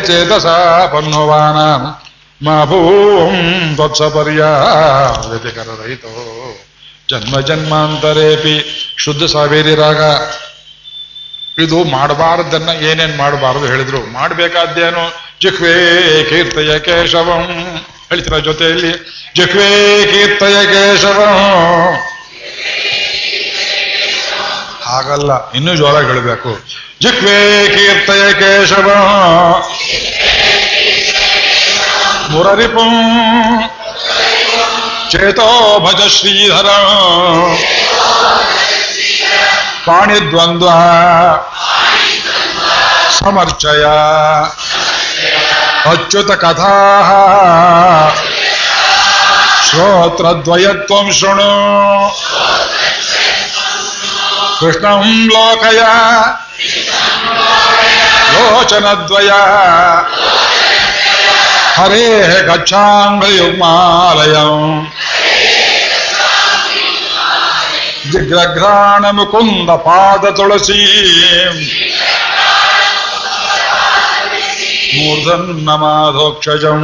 Speaker 1: ಚೇತಸ ಪನ್ನೋವಾನ. ಮಾ ಭೂಂ ತ್ವತ್ಸಪರ್ಯಾ ವ್ಯತಿಕರರಹಿತೋ ಜನ್ಮ ಜನ್ಮಾಂತರೇಪಿ ಶುದ್ಧ ಸಾವೇರಿ ರಾಗ. ಇದು ಮಾಡಬಾರ್ದನ್ನ ಏನೇನ್ ಮಾಡಬಾರದು ಹೇಳಿದ್ರು. ಮಾಡಬೇಕಾದ್ದೇನು ಜಿಹ್ವೇ ಕೀರ್ತಯ ಕೇಶವಂ. ಹೇಳ್ತೀರ ಜೊತೆಯಲ್ಲಿ ಜಿಹ್ವೇ ಕೀರ್ತಯ ಕೇಶವಂ. ಹಾಗಲ್ಲ, ಇನ್ನೂ ಜೋರಾಗಿ ಹೇಳಬೇಕು. ಜಿಹ್ವೇ ಕೀರ್ತಯ ಕೇಶವ. ಮುರರಿಪಂ ಚೇತೋ ಭಜ ಶ್ರೀಧರ. ಪಾಣಿದ್ವಂದ್ವ ಸಮರ್ಚಯ. ಅಚ್ಯುತ ಕಥಾ ಶ್ರೋತ್ರದ್ವಯತ್ವಂ ಶೃಣು ಕೃಷ್ಣಂ ಲೋಕಯ ಲೋಚನದ್ವಯ ಹರೇ ಗಚ್ಚಾಂಗಯುಗ್ಮಾಲಯಂ ಮುಕುಂದ ಮೂರ್ಧನ್ನಮಾಧೋಕ್ಷಜಂ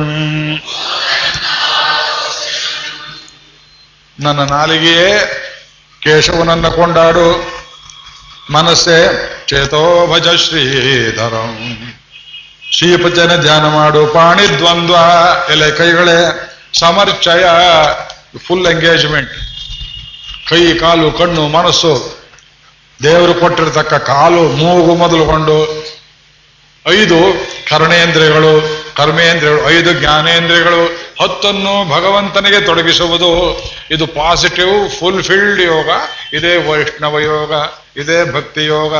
Speaker 1: ನನ್ನ ನಾಲಿಗೆಯೇ ಕೇಶವನನ್ನ ಕೊಂಡಾಡು. ಮನಸ್ಸೇ ಚೇತೋ ಭಜ ಶ್ರೀಧರಂ. ಶ್ರೀಪತಿಯನ ಧ್ಯಾನ ಮಾಡು. ಪಾಣಿದ್ವಂದ್ವ ಎಲೆ ಕೈಗಳೇ. ಸಮರ್ಚಯ ಫುಲ್ ಎಂಗೇಜ್ಮೆಂಟ್ ಕೈ, ಕಾಲು, ಕಣ್ಣು, ಮನಸ್ಸು. ದೇವರು ಕೊಟ್ಟಿರತಕ್ಕ ಕಾಲು, ಮೂಗು ಮೊದಲುಕೊಂಡು ಐದು ಕರ್ಣೇಂದ್ರಿಯಗಳು, ಕರ್ಮೇಂದ್ರಿಯಗಳು, ಐದು ಜ್ಞಾನೇಂದ್ರಿಯಗಳು, ಹತ್ತನ್ನು ಭಗವಂತನಿಗೆ ತೊಡಗಿಸುವುದು. ಇದು ಪಾಸಿಟಿವ್ ಫುಲ್ಫಿಲ್ಡ್ ಯೋಗ. ಇದೇ ವೈಷ್ಣವ ಯೋಗ, ಇದೇ ಭಕ್ತಿ ಯೋಗ.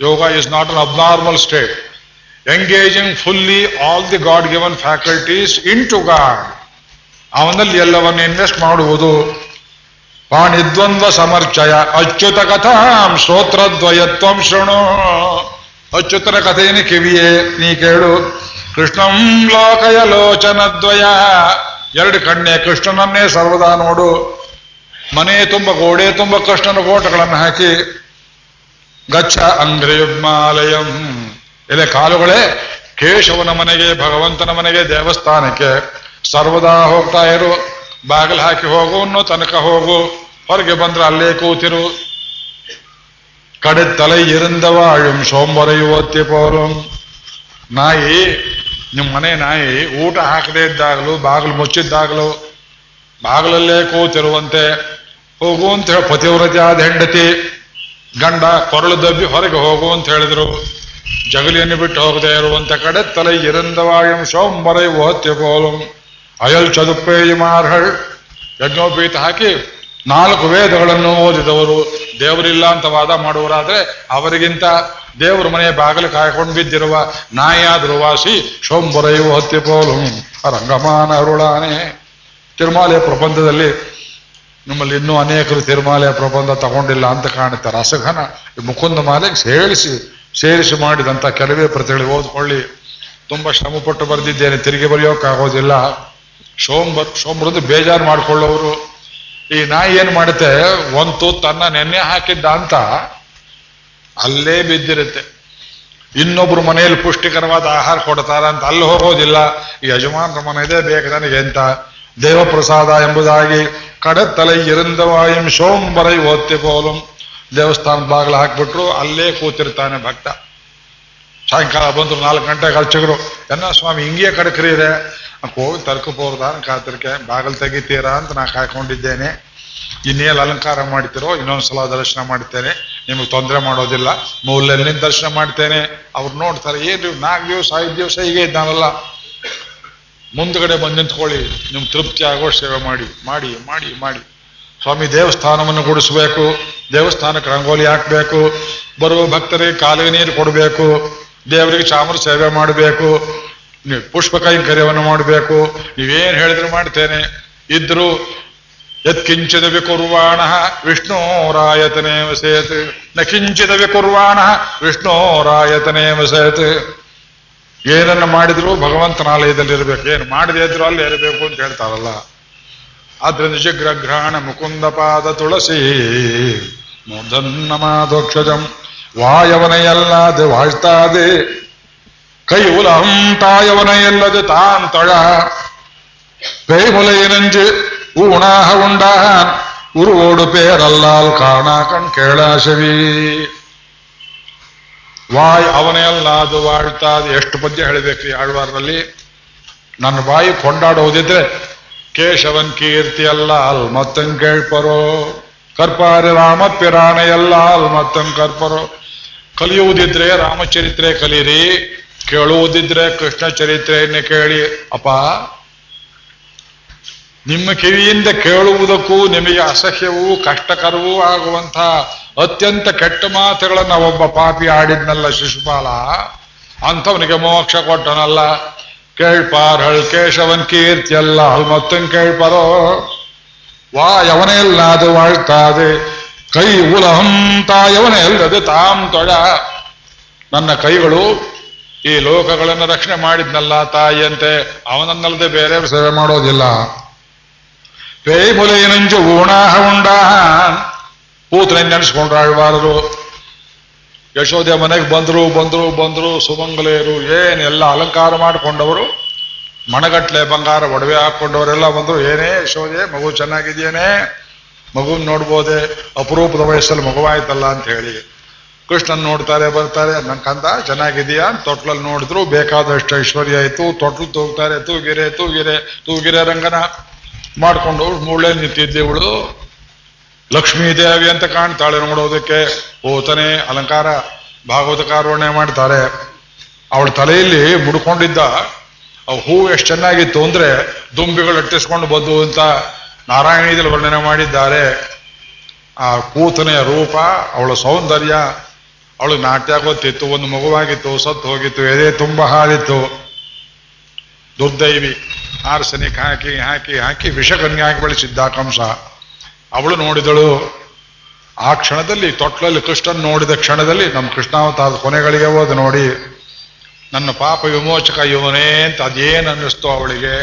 Speaker 1: Yoga is not an abnormal state engaging fully all the God given faculties into God ಅವನಲ್ಲಿ ಎಲ್ಲವನ್ನು ಇನ್ವೆಸ್ಟ್ ಮಾಡುವುದು. ಪಾಣಿದ್ವಂದ್ವ ಸಮರ್ಚಯ ಅಚ್ಯುತ ಕಥಾಂ ಶ್ರೋತ್ರದ್ವಯತ್ವಂ ಶೃಣು. ಅಚ್ಯುತನ ಕಥೆಯನ್ನು ಕಿವಿಯೇ ನೀ ಕೇಳು. ಕೃಷ್ಣಂ ಲೋಕಯ ಲೋಚನದ್ವಯ. ಎರಡು ಕಣ್ಣೆ ಕೃಷ್ಣನನ್ನೇ ಸರ್ವದಾ ನೋಡು. ಮನೆ ತುಂಬ, ಗೋಡೆ ತುಂಬ ಕೃಷ್ಣನ ಫೋಟೋಗಳನ್ನು ಹಾಕಿ. ಗಚ್ಚ ಅಂಗ್ರಿಯುಗ್ಮಾಲಯಂ. ಎಲೆ ಕಾಲುಗಳೇ, ಕೇಶವನ ಮನೆಗೆ, ಭಗವಂತನ ಮನೆಗೆ, ದೇವಸ್ಥಾನಕ್ಕೆ. ಸರ್ವದಾ ಹೋಗ್ತಾ ಇರು. ಬಾಗಿಲು ಹಾಕಿ ಹೋಗು ಅನ್ನೋ ತನಕ ಹೋಗು. ಹೊರಗೆ ಬಂದ್ರೆ ಅಲ್ಲೇ ಕೂತಿರು. ಕಡೆ ತಲೆ ಇರಂದವಾಳುಂ ಸೋಂಬರೆಯುವತ್ತಿ ಪೋರಂ. ನಾಯಿ ನಿಮ್ಮ ಮನೆ ನಾಯಿ, ಊಟ ಹಾಕದೇ ಇದ್ದಾಗಲೂ, ಬಾಗಿಲು ಮುಚ್ಚಿದ್ದಾಗಲೂ, ಬಾಗಿಲಲ್ಲೇ ಕೂತಿರುವಂತೆ, ಹೋಗು ಅಂತ ಹೇಳಿ ಪತಿವ್ರತೆ ಆದ ಹೆಂಡತಿ, ಗಂಡ ಕೊರಳು ದಬ್ಬಿ ಹೊರಗೆ ಹೋಗು ಅಂತ ಹೇಳಿದ್ರು. ಜಗಲಿಯನ್ನು ಬಿಟ್ಟು ಹೋಗದೆ ಇರುವಂತ ಕಡೆ ತಲೆ ಇರಂದವಾಯಂ ಸೋಂಬರೈ ಓಹತ್ಯ ಪೋಲಂ ಅಯಲ್ ಚದುಪ್ಪೇಯಮಾರ್ಹಳ್ ಯಜ್ಞೋಪೀತ ಹಾಕಿ ನಾಲ್ಕು ವೇದಗಳನ್ನು ಓದಿದವರು, ದೇವರಿಲ್ಲ ಅಂತ ವಾದ ಮಾಡುವರಾದ್ರೆ ಅವರಿಗಿಂತ ದೇವರ ಮನೆಯ ಬಾಗಿಲು ಕಾಯ್ಕೊಂಡು ಬಿದ್ದಿರುವ ನಾಯಾದರೂ ವಾಸಿ ಶೋಂಬರೆಯು ಹತ್ತಿ ಪೋಲು ರಂಗಮಾನ ಅರುಳಾನೆ. ತಿರುಮಾಲೆಯ ಪ್ರಬಂಧದಲ್ಲಿ ನಿಮ್ಮಲ್ಲಿ ಇನ್ನೂ ಅನೇಕರು ತಿರುಮಾಲೆಯ ಪ್ರಬಂಧ ತಗೊಂಡಿಲ್ಲ ಅಂತ ಕಾಣುತ್ತೆ. ರಸಘನ ಮುಕುಂದ ಮಾಲೆಗೆ ಸೇರಿಸಿ ಸೇರಿಸಿ ಮಾಡಿದಂತ ಕೆಲವೇ ಪ್ರತಿಗಳು ಓದ್ಕೊಳ್ಳಿ. ತುಂಬಾ ಶ್ರಮಪಟ್ಟು ಬರೆದಿದ್ದೇನೆ, ತಿರುಗಿ ಬರೆಯೋಕ್ಕಾಗೋದಿಲ್ಲ. ಸೋಂಬ ಸೋಂಬರದ್ದು ಬೇಜಾರು ಮಾಡ್ಕೊಳ್ಳೋರು. ಈ ನಾಯಿ ಏನ್ ಮಾಡುತ್ತೆ? ಒಂದು ತನ್ನ ನೆನ್ನೆ ಹಾಕಿದ್ದ ಅಂತ ಅಲ್ಲೇ ಬಿದ್ದಿರುತ್ತೆ. ಇನ್ನೊಬ್ರು ಮನೆಯಲ್ಲಿ ಪುಷ್ಟಿಕರವಾದ ಆಹಾರ ಕೊಡ್ತಾರ ಅಂತ ಅಲ್ಲಿ ಹೋಗೋದಿಲ್ಲ. ಯಜಮಾನರ ಮನೆಯದೇ ಬೇಕು ನನಗೆ ಅಂತ ದೇವಪ್ರಸಾದ ಎಂಬುದಾಗಿ ಕಡತ್ತಲೆ ಇರಂದವಾಯಂ ಸೋಂಬರೈ ಓದ್ತಿ ಪೋಲಂ ದೇವಸ್ಥಾನದ ಬಾಗಿಲು ಹಾಕ್ಬಿಟ್ರು, ಅಲ್ಲೇ ಕೂತಿರ್ತಾನೆ ಭಕ್ತ. ಸಾಯಂಕಾಲ ಬಂದ್ರು ನಾಲ್ಕು ಗಂಟೆ ಕಳ್ಚಿಗರು ಎನ್ನ ಸ್ವಾಮಿ ಹಿಂಗೆ ಇದೆ ಹೋಗಿ ತರ್ಕ ಪೋರ್ದಾನ ಕಾತರಿಕೆ, ಬಾಗಿಲು ತೆಗಿತೀರಾ ಅಂತ ನಾ ಕಾಯ್ಕೊಂಡಿದ್ದೇನೆ. ಇನ್ನೇನು ಅಲಂಕಾರ ಮಾಡ್ತಿರೋ ಇನ್ನೊಂದ್ಸಲ ದರ್ಶನ ಮಾಡ್ತೇನೆ. ನಿಮಗೆ ತೊಂದರೆ ಮಾಡೋದಿಲ್ಲ. ಮೂಲೆಯಲ್ಲಿ ದರ್ಶನ ಮಾಡ್ತೇನೆ. ಅವ್ರು ನೋಡ್ತಾರೆ, ಏನು ನಾಲ್ಕು ದಿವಸ, ಐದು ದಿವಸ ಹೀಗೆ ಇದ್ದಾನಲ್ಲ. ಮುಂದ್ಗಡೆ ಬಂದು ನಿಂತ್ಕೊಳ್ಳಿ. ನಿಮ್ ತೃಪ್ತಿ ಆಗೋ ಸೇವೆ ಮಾಡಿ ಮಾಡಿ ಮಾಡಿ ಮಾಡಿ. ಸ್ವಾಮಿ, ದೇವಸ್ಥಾನವನ್ನು ಗುಡಿಸ್ಬೇಕು. ದೇವಸ್ಥಾನಕ್ಕೆ ರಂಗೋಲಿ ಹಾಕ್ಬೇಕು. ಬರುವ ಭಕ್ತರಿಗೆ ಕಾಲಿಗೆ ನೀರು ಕೊಡಬೇಕು. ದೇವರಿಗೆ ಚಾಮರ ಸೇವೆ ಮಾಡಬೇಕು, ನೀವು ಪುಷ್ಪ ಕೈಂಕರ್ಯವನ್ನು ಮಾಡಬೇಕು, ನೀವೇನು ಹೇಳಿದ್ರು ಮಾಡ್ತೇನೆ. ಇದ್ರು ಯತ್ಕಿಂಚಿದ ವಿಕುರ್ವಾಣ ವಿಷ್ಣೋರಾಯತನೇ ವಸೇತ್. ನ ಕಿಂಚಿದ ವಿಕುರ್ವಾಣ ವಿಷ್ಣೋರಾಯತನೇ ವಸೇತ್. ಏನನ್ನು ಮಾಡಿದ್ರು ಭಗವಂತನ ಆಲಯದಲ್ಲಿರ್ಬೇಕು. ಏನು ಮಾಡದೇ ಇದ್ರು ಅಲ್ಲಿ ಇರಬೇಕು ಅಂತ ಹೇಳ್ತಾರಲ್ಲ. ಆದ್ರಿಂದ ಶೀಘ್ರಘ್ರಾಣ ಮುಕುಂದ ಪಾದ ತುಳಸಿ. ಮಾಧೋಕ್ಷಜಂ. ವಾಯವನೆಯಲ್ಲಾದೆ ವಾಳ್ತಾದೆ கையுலம் தாயவனையல்லது தான் தொழ பெய்முலை நெஞ்சு ஊனாக உண்டான் உருவோடு ಪೇರಲ್ಲಾಲ್ காணா கண் கேளாசவி ವಾಯ್ ಅವನೆಯಲ್ಲಾದು ವಾಳ್ತಾದೆ ಎಷ್ಟು ಪದ್ಯ ಹೇಳಬೇಕ್ರಿ ಆಳ್ವಾರದಲ್ಲಿ? ನನ್ನ ಬಾಯಿ ಕೊಂಡಾಡೋದಿದ್ರೆ ಕೇಶವನ್ ಕೀರ್ತಿ ಅಲ್ಲ ಅಲ್ ಮತ್ತಂಗ್ ಕೇಳ್ಪರೋ. ಕರ್ಪಾರಿ ರಾಮ ಪಿರಾಣೆಯಲ್ಲ ಅಲ್ ಕರ್ಪರೋ. ಕಲಿಯುವುದಿದ್ರೆ ರಾಮಚರಿತ್ರೆ ಕಲಿಯಿರಿ ಕೇಳುವುದಿದ್ರೆ ಕೃಷ್ಣ ಚರಿತ್ರೆಯನ್ನು ಕೇಳಿ. ಅಪ್ಪ, ನಿಮ್ಮ ಕಿವಿಯಿಂದ ಕೇಳುವುದಕ್ಕೂ ನಿಮಗೆ ಅಸಹ್ಯವೂ ಕಷ್ಟಕರವೂ ಆಗುವಂತಹ ಅತ್ಯಂತ ಕೆಟ್ಟ ಮಾತುಗಳನ್ನ ಒಬ್ಬ ಪಾಪಿ ಆಡಿದ್ನಲ್ಲ ಶಿಶುಪಾಲ. ಅಂಥವನಿಗೆ ಮೋಕ್ಷ ಕೊಟ್ಟನಲ್ಲ. ಕೇಳ್ಪಾರ್ ಹಳ್ ಕೇಶವನ್ ಕೀರ್ತಿಯಲ್ಲ ಮತ್ತೊಂದು ಕೇಳ್ಪಾರೋ ವಾ ಯವನೆಲ್ಲಾದು ವಾಳ್ತಾದೆ. ಕೈ ಉಲಹಂತ ಯವನೆಲ್ಲದೆ ತಾಮ್ ತೊಡ ನನ್ನ ಕೈಗಳು ಈ ಲೋಕಗಳನ್ನು ರಕ್ಷಣೆ ಮಾಡಿದ್ನಲ್ಲ ತಾಯಿಯಂತೆ, ಅವನನ್ನಲ್ಲದೆ ಬೇರೆ ಸೇವೆ ಮಾಡೋದಿಲ್ಲ. ಪೇಯ್ಮುಲೆಯನಂಜು ಊಣಾಹ ಉಂಡಾಹ. ಪೂತ್ರ ನೆನೆಸ್ಕೊಂಡ್ರಾಳ್ವಾರರು ಯಶೋದೆ ಮನೆಗೆ ಬಂದರು ಬಂದರು, ಬಂದ್ರು ಸುಮಂಗಲೆಯರು ಏನೆಲ್ಲ ಅಲಂಕಾರ ಮಾಡಿಕೊಂಡವರು, ಮಣಗಟ್ಲೆ ಬಂಗಾರ ಒಡವೆ ಹಾಕ್ಕೊಂಡವರೆಲ್ಲ ಬಂದರು, ಏನೇ ಯಶೋದೆ ಮಗು ಚೆನ್ನಾಗಿದೆಯೇನೆ? ಮಗು ನೋಡ್ಬೋದೆ, ಅಪರೂಪದ ವಯಸ್ಸಲ್ಲಿ ಮಗುವಾಯ್ತಲ್ಲ ಅಂತ ಹೇಳಿ. ಕೃಷ್ಣನ್ ನೋಡ್ತಾರೆ, ಬರ್ತಾರೆ ನನ್ನ ಕಂದ, ಚೆನ್ನಾಗಿದೆಯಾ ತೊಟ್ಲಲ್ಲಿ ನೋಡಿದ್ರು, ಬೇಕಾದಷ್ಟು ಐಶ್ವರ್ಯ ಆಯ್ತು ತೊಟ್ಲು ತೂಗ್ತಾರೆ, ತೂಗಿರೆ ತೂಗಿರೆ ತೂಗಿರೆ ರಂಗನ ಮಾಡ್ಕೊಂಡು ಮೂಳೆ ನಿಂತಿದ್ದೆವಳು ಲಕ್ಷ್ಮೀ ದೇವಿ ಅಂತ ಕಾಣ್ತಾಳೆ ನೋಡೋದಕ್ಕೆ. ಓತನೆ ಅಲಂಕಾರ, ಭಾಗವತ ಕಾರುಣ್ಯ ಮಾಡ್ತಾರೆ. ಅವಳ ತಲೆಯಲ್ಲಿ ಮುಡ್ಕೊಂಡಿದ್ದ ಹೂ ಎಷ್ಟು ಚೆನ್ನಾಗಿತ್ತು ಅಂದ್ರೆ ದುಂಬಿಗಳು ಅಟ್ಟಿಸ್ಕೊಂಡು ಬಂದು ಅಂತ. ನಾರಾಯಣೀದಲ್ಲಿ ವರ್ಣನೆ ಮಾಡಿದ್ದಾರೆ. ಆ ಕೂತನೆಯ ರೂಪ, ಅವಳ ಸೌಂದರ್ಯ, ಅವಳು ನಾಟ್ಯ ಗೊತ್ತಿತ್ತು, ಒಂದು ಮಗುವಾಗಿತ್ತು, ಸತ್ತು ಹೋಗಿತ್ತು, ಎದೆ ತುಂಬ ಹಾಲಿತ್ತು ದುರ್ದೈವಿ, ಆರ್ಸನಿಕ್ ಹಾಕಿ ಹಾಕಿ ಹಾಕಿ ವಿಷಕನ್ಯಾಗಿ ಬೆಳೆಸಿದ್ದ ಕಂಸ. ಅವಳು ನೋಡಿದಳು, ಆ ಕ್ಷಣದಲ್ಲಿ, ತೊಟ್ಲಲ್ಲಿ ಕೃಷ್ಣನ್ ನೋಡಿದ ಕ್ಷಣದಲ್ಲಿ, ನಮ್ಮ ಕೃಷ್ಣಾವತಾರದ ಕೊನೆಗಳಿಗೆ ಹೋದ ನೋಡಿ, ನನ್ನ ಪಾಪ ವಿಮೋಚಕ ಇವನೇ ಅಂತ ಅದೇನು ಅನ್ನಿಸ್ತು ಅವಳಿಗೆ?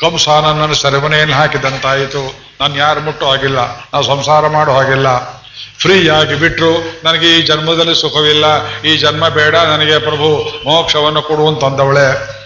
Speaker 1: ಕಂಸ ನನ್ನನ್ನು ಸೆರೆಮನೆಯನ್ನು ಹಾಕಿದಂತಾಯಿತು ನಾನು ಯಾರು ಮುಟ್ಟು ಹಾಗಿಲ್ಲ ನಾವು ಸಂಸಾರ ಮಾಡೋ ಹಾಗಿಲ್ಲ. ಫ್ರೀ ಆಗಿ ಬಿಟ್ರು. ನನಗೆ ಈ ಜನ್ಮದಲ್ಲಿ ಸುಖವಿಲ್ಲ. ಈ ಜನ್ಮ ಬೇಡ ನನಗೆ ಪ್ರಭು. ಮೋಕ್ಷವನ್ನು ಕೊಡುವಂತಂದವಳೆ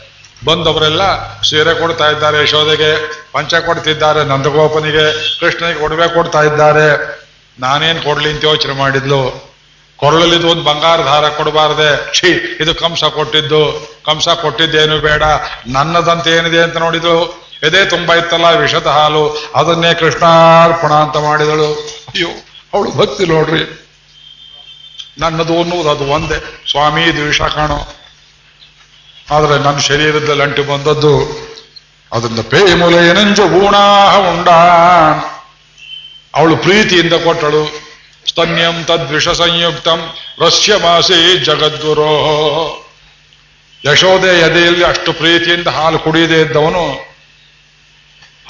Speaker 1: ಬಂದವರೆಲ್ಲ ಸೀರೆ ಕೊಡ್ತಾ ಇದ್ದಾರೆ ಯಶೋಧೆಗೆ. ಪಂಚ ಕೊಡ್ತಿದ್ದಾರೆ ನಂದಗೋಪನಿಗೆ. ಕೃಷ್ಣನಿಗೆ ಒಡವೆ ಕೊಡ್ತಾ ಇದ್ದಾರೆ. ನಾನೇನು ಕೊಡ್ಲಿ ಅಂತ ಯೋಚನೆ ಮಾಡಿದ್ಲು. ಕೊರಳಲ್ಲಿದ್ದು ಒಂದು ಬಂಗಾರ ದಾರ ಕೊಡಬಾರ್ದೆ. ಛೀ, ಇದು ಕಂಸ ಕೊಟ್ಟಿದ್ದು. ಕಂಸ ಕೊಟ್ಟಿದ್ದೇನು ಬೇಡ. ನನ್ನದಂತ ಏನಿದೆ ಅಂತ ನೋಡಿದ್ರು ಎದೆ ತುಂಬಾ ಇತ್ತಲ್ಲ, ವಿಷದ ಹಾಲು. ಅದನ್ನೇ ಕೃಷ್ಣಾರ್ಪಣ ಅಂತ ಮಾಡಿದಳು. ಅಯ್ಯೋ, ಅವಳು ಭಕ್ತಿ ನೋಡ್ರಿ. ನನ್ನದು ಅನ್ನುವುದು ಅದು ಒಂದೇ. ಸ್ವಾಮಿ ಇದು ವಿಷ ಕಾಣೋ. ಆದರೆ ನನ್ನ ಶರೀರದಲ್ಲಿ ಅಂಟಿ ಬಂದದ್ದು, ಅದರಿಂದ ಪೇಮುಲ ಏನಂಜು ಗೂಣಾಹ ಉಂಡಾನ್ ಅವಳು ಪ್ರೀತಿಯಿಂದ ಕೊಟ್ಟಳು. ಸ್ತನ್ಯಂ ತದ್ವಿಷ ಸಂಯುಕ್ತಂ ರಸ್ಯಮಾಸಿ ಜಗದ್ಗುರೋ. ಯಶೋದೆ ಎದೆಯಲ್ಲಿ ಅಷ್ಟು ಪ್ರೀತಿಯಿಂದ ಹಾಲು ಕುಡಿಯದೇ ಇದ್ದವನು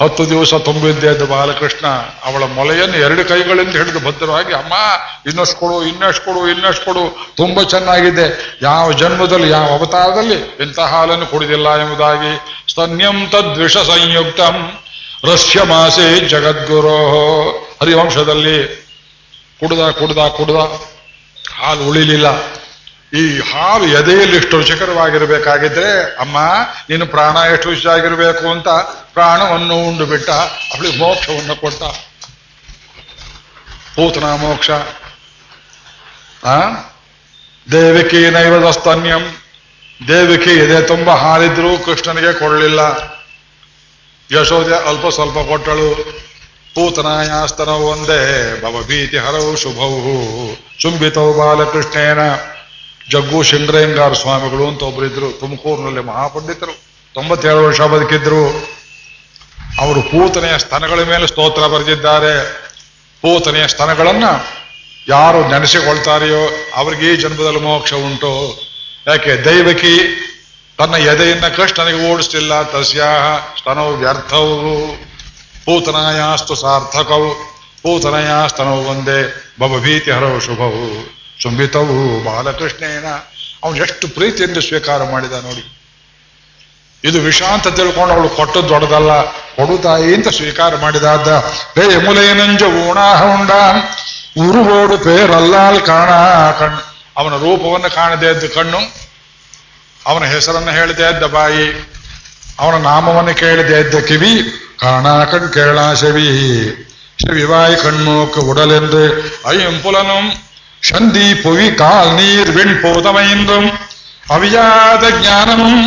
Speaker 1: ಹತ್ತು ದಿವಸ ತುಂಬಿದ್ದೆ ಬಾಲಕೃಷ್ಣ, ಅವಳ ಮೊಲೆಯನ್ನು ಎರಡು ಕೈಗಳಿಂದ ಹಿಡಿದು ಭದ್ರವಾಗಿ, ಅಮ್ಮ, ಇನ್ನಷ್ಟು ಕೊಡು ಇನ್ನಷ್ಟು ಕೊಡು ಇನ್ನಷ್ಟು ಕೊಡು, ತುಂಬ ಚೆನ್ನಾಗಿದೆ. ಯಾವ ಜನ್ಮದಲ್ಲಿ, ಯಾವ ಅವತಾರದಲ್ಲಿ ಇಂಥ ಹಾಲನ್ನು ಕುಡಿದಿಲ್ಲ ಎಂಬುದಾಗಿ ಸ್ತನ್ಯಂ ತದ್ವಿಷ ಸಂಯುಕ್ತಂ ರಸ್ಯ ಮಾಸೆ ಜಗದ್ಗುರೋ. ಹರಿವಂಶದಲ್ಲಿ ಕುಡ್ದ ಕುಡ್ದ ಕುಡ್ದ, ಹಾಲು ಉಳಿಲಿಲ್ಲ. ಈ ಹಾಲು ಎದೆಯಲ್ಲಿ ಇಷ್ಟು ರುಚಿಕರವಾಗಿರ್ಬೇಕಾಗಿದ್ರೆ, ಅಮ್ಮ ನೀನು ಪ್ರಾಣ ಎಷ್ಟು ರುಚಿಯಾಗಿರಬೇಕು? ಅಂತ ಪ್ರಾಣವನ್ನು ಉಂಡು ಬಿಟ್ಟ, ಅವಳಿಗೆ ಮೋಕ್ಷವನ್ನು ಕೊಟ್ಟ. ಪೂತನ ಮೋಕ್ಷ. ಆ? ದೇವಿಕಿ ನೈವದಸ್ತನ್ಯಂ ದೇವಿಕಿ ಎದೆ ತುಂಬ ಹಾರಿದ್ರು ಕೃಷ್ಣನಿಗೆ ಕೊಡಲಿಲ್ಲ. ಯಶೋದೆ ಅಲ್ಪ ಸ್ವಲ್ಪ ಕೊಟ್ಟಳು. ಪೂತನಾಯಾಸ್ತನ ಒಂದೇ, ಭವಭೀತಿ ಹರವು ಶುಭವು. ಚುಂಬಿತವು ಬಾಲಕೃಷ್ಣೇನ. ಜಗ್ಗು ಶಿಂಗ್ರೇಂಗಾರ ಸ್ವಾಮಿಗಳು ಅಂತ ಒಬ್ಬರಿದ್ರು ತುಮಕೂರಿನಲ್ಲಿ ಮಹಾಪಂಡಿತರು. ತೊಂಬತ್ತೇಳು ವರ್ಷ ಬದುಕಿದ್ರು. ಅವರು ಪೂತನೆಯ ಸ್ತನಗಳ ಮೇಲೆ ಸ್ತೋತ್ರ ಬರೆದಿದ್ದಾರೆ. ಪೂತನೆಯ ಸ್ತನಗಳನ್ನ ಯಾರು ನೆನೆಸಿಕೊಳ್ತಾರೆಯೋ ಅವ್ರಿಗೆ ಈ ಜನ್ಮದಲ್ಲಿ ಮೋಕ್ಷ ಉಂಟು. ಯಾಕೆ? ದೈವಕಿ ತನ್ನ ಎದೆಯನ್ನ ಕೃಷ್ಣನಿಗೆ ಓಡಿಸ್ತಿಲ್ಲ. ತಸ್ಯಾ ಸ್ತನವು ವ್ಯರ್ಥವು ಪೂತನಾಯಾಸ್ತು ಸಾರ್ಥಕವು ಪೂತನಯ ಸ್ತನವು ಒಂದೇ ಭವಭೀತಿ ಹರವು ಶುಭವು ಸುಂಬಿತವು ಬಾಲಕೃಷ್ಣೇನ. ಅವನು ಎಷ್ಟು ಪ್ರೀತಿಯಿಂದ ಸ್ವೀಕಾರ ಮಾಡಿದ ನೋಡಿ. ಇದು ವಿಷ ಅಂತ ತಿಳ್ಕೊಂಡು ಅವಳು ಕೊಟ್ಟದ್ದು ದೊಡ್ಡದಲ್ಲ ಕೊಡುತ್ತಾಯಿ ಅಂತ ಸ್ವೀಕಾರ ಮಾಡಿದಾದ ಪೇ ಮುಲೇನಂಜ ಊಣಾಹ ಉಂಡ ಉರುಗೋಡು ಪೇರಲ್ಲಾಲ್ ಕಾಣ ಕಣ್ಣು ಅವನ ರೂಪವನ್ನು ಕಾಣದೇ ಇದ್ದ ಕಣ್ಣು ಅವನ ಹೆಸರನ್ನು ಹೇಳದೇ ಇದ್ದ ಬಾಯಿ ಅವನ ನಾಮವನ್ನು ಕೇಳದೇ ಇದ್ದ ಕಿವಿ ಕಾಣ ಕಣ್ ಕೇಳ செவி செவிவாய் கண்மூக்கு உடலென்று ஐம்புலனும் சந்தி புவி கால் நீர் வெண் போதமைந்தும் அவியாத ஞானமும்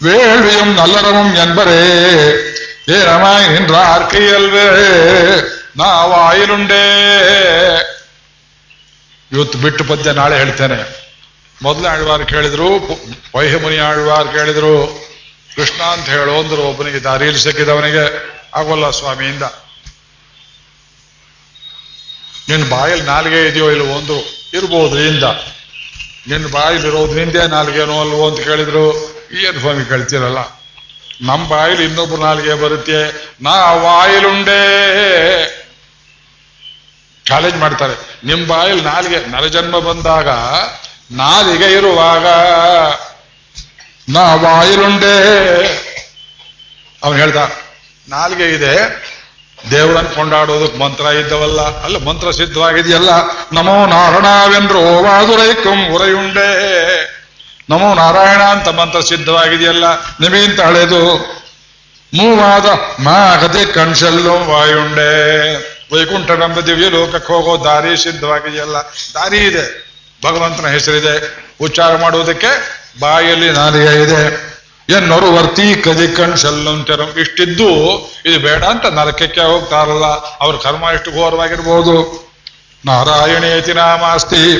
Speaker 1: வேள்வியும் நல்லறவும் என்பரே ஏனமாய் நின்றார் கையல்வே ನಾವಾಯಿಲುಂಡೇ ಇವತ್ತು ಬಿಟ್ಟು ಪದ್ಯ ನಾಳೆ ಹೇಳ್ತೇನೆ ಮೊದಲೇ ಆಳ್ವಾರ್ ಕೇಳಿದ್ರು ವೈಹಮುನಿ ಆಳ್ವಾರ್ ಕೇಳಿದ್ರು ಕೃಷ್ಣ ಅಂತ ಹೇಳೋ ಅಂದ್ರು ಒಬ್ಬನಿಗೆ ದಾರಿಯಲ್ಲಿ ಸಿಕ್ಕಿದವನಿಗೆ ಆಗೋಲ್ಲ ಸ್ವಾಮಿಯಿಂದ ನಿನ್ನ ಬಾಯಲ್ಲಿ ನಾಲ್ಗೆ ಇದೆಯೋ ಇಲ್ವೋ ಒಂದು ಇರ್ಬೋದು ಇಂದ ನಿನ್ನ ಬಾಯಿಲಿರೋದು ನಿಂದೆ ನಾಲ್ಗೇನೋ ಅಲ್ವೋ ಅಂತ ಕೇಳಿದ್ರು ಏನು ಸ್ವಾಮಿ ಕಳ್ತಿರಲ್ಲ? ನಮ್ಮ ಬಾಯಿಲಿ ಇನ್ನೊಬ್ರು ನಾಲ್ಗೆ ಬರುತ್ತೆ. ನಾ ವಾಯಿಲುಂಡೇ. ಚಾಲೆಂಜ್ ಮಾಡ್ತಾರೆ. ನಿಮ್ ಬಾಯಿಲ್ ನಾಲಿಗೆ ನರಜನ್ಮ ಬಂದಾಗ ನಾಲಿಗೆ ಇರುವಾಗ ನಾ ವಾಯಿಲುಂಡೇ. ಅವನು ಹೇಳ್ದ, ನಾಲಿಗೆ ಇದೆ. ದೇವರನ್ನು ಕೊಂಡಾಡೋದಕ್ಕೆ ಮಂತ್ರ ಇದ್ದವಲ್ಲ. ಅಲ್ಲ, ಮಂತ್ರ ಸಿದ್ಧವಾಗಿದೆಯಲ್ಲ. ನಮೋ ನಾರಾಯಣವೆಂದ್ರು ಓವಾದುರೈಕಂ ಉರಯುಂಡೇ. ನಮೋ ನಾರಾಯಣ ಅಂತ ಮಂತ್ರ ಸಿದ್ಧವಾಗಿದೆಯಲ್ಲ? ನಿಮಗಿಂತ ಹಳೆದು? ಮೂವಾದ ಮಾಗತಿ ಕಣ್ಸೆಲ್ಲೋ ವಾಯುಂಡೆ. ವೈಕುಂಠವೆಂಬ ದಿವ್ಯ ಲೋಕಕ್ಕೆ ಹೋಗೋ ದಾರಿ ಸಿದ್ಧವಾಗಿದೆಯಲ್ಲ? ದಾರಿ ಇದೆ. ಭಗವಂತನ ಹೆಸರಿದೆ. ಉಚ್ಚಾರ ಮಾಡುವುದಕ್ಕೆ ಬಾಯಲ್ಲಿ ನಾಲಿಗೆ ಇದೆ. ಎನ್ನೋರು ವರ್ತಿ ಕದಿ ಕಣ್ಸೆಲ್ಲಂತೆರಂ ಇಷ್ಟಿದ್ದು ಇದು ಬೇಡ ಅಂತ ನರಕಕ್ಕೆ ಹೋಗ್ತಾರಲ್ಲ ಅವ್ರ ಕರ್ಮ ಎಷ್ಟು ಘೋರವಾಗಿರ್ಬೋದು? ನಾರಾಯಣೇತಿ ನಾಮಾಸ್ತಿ.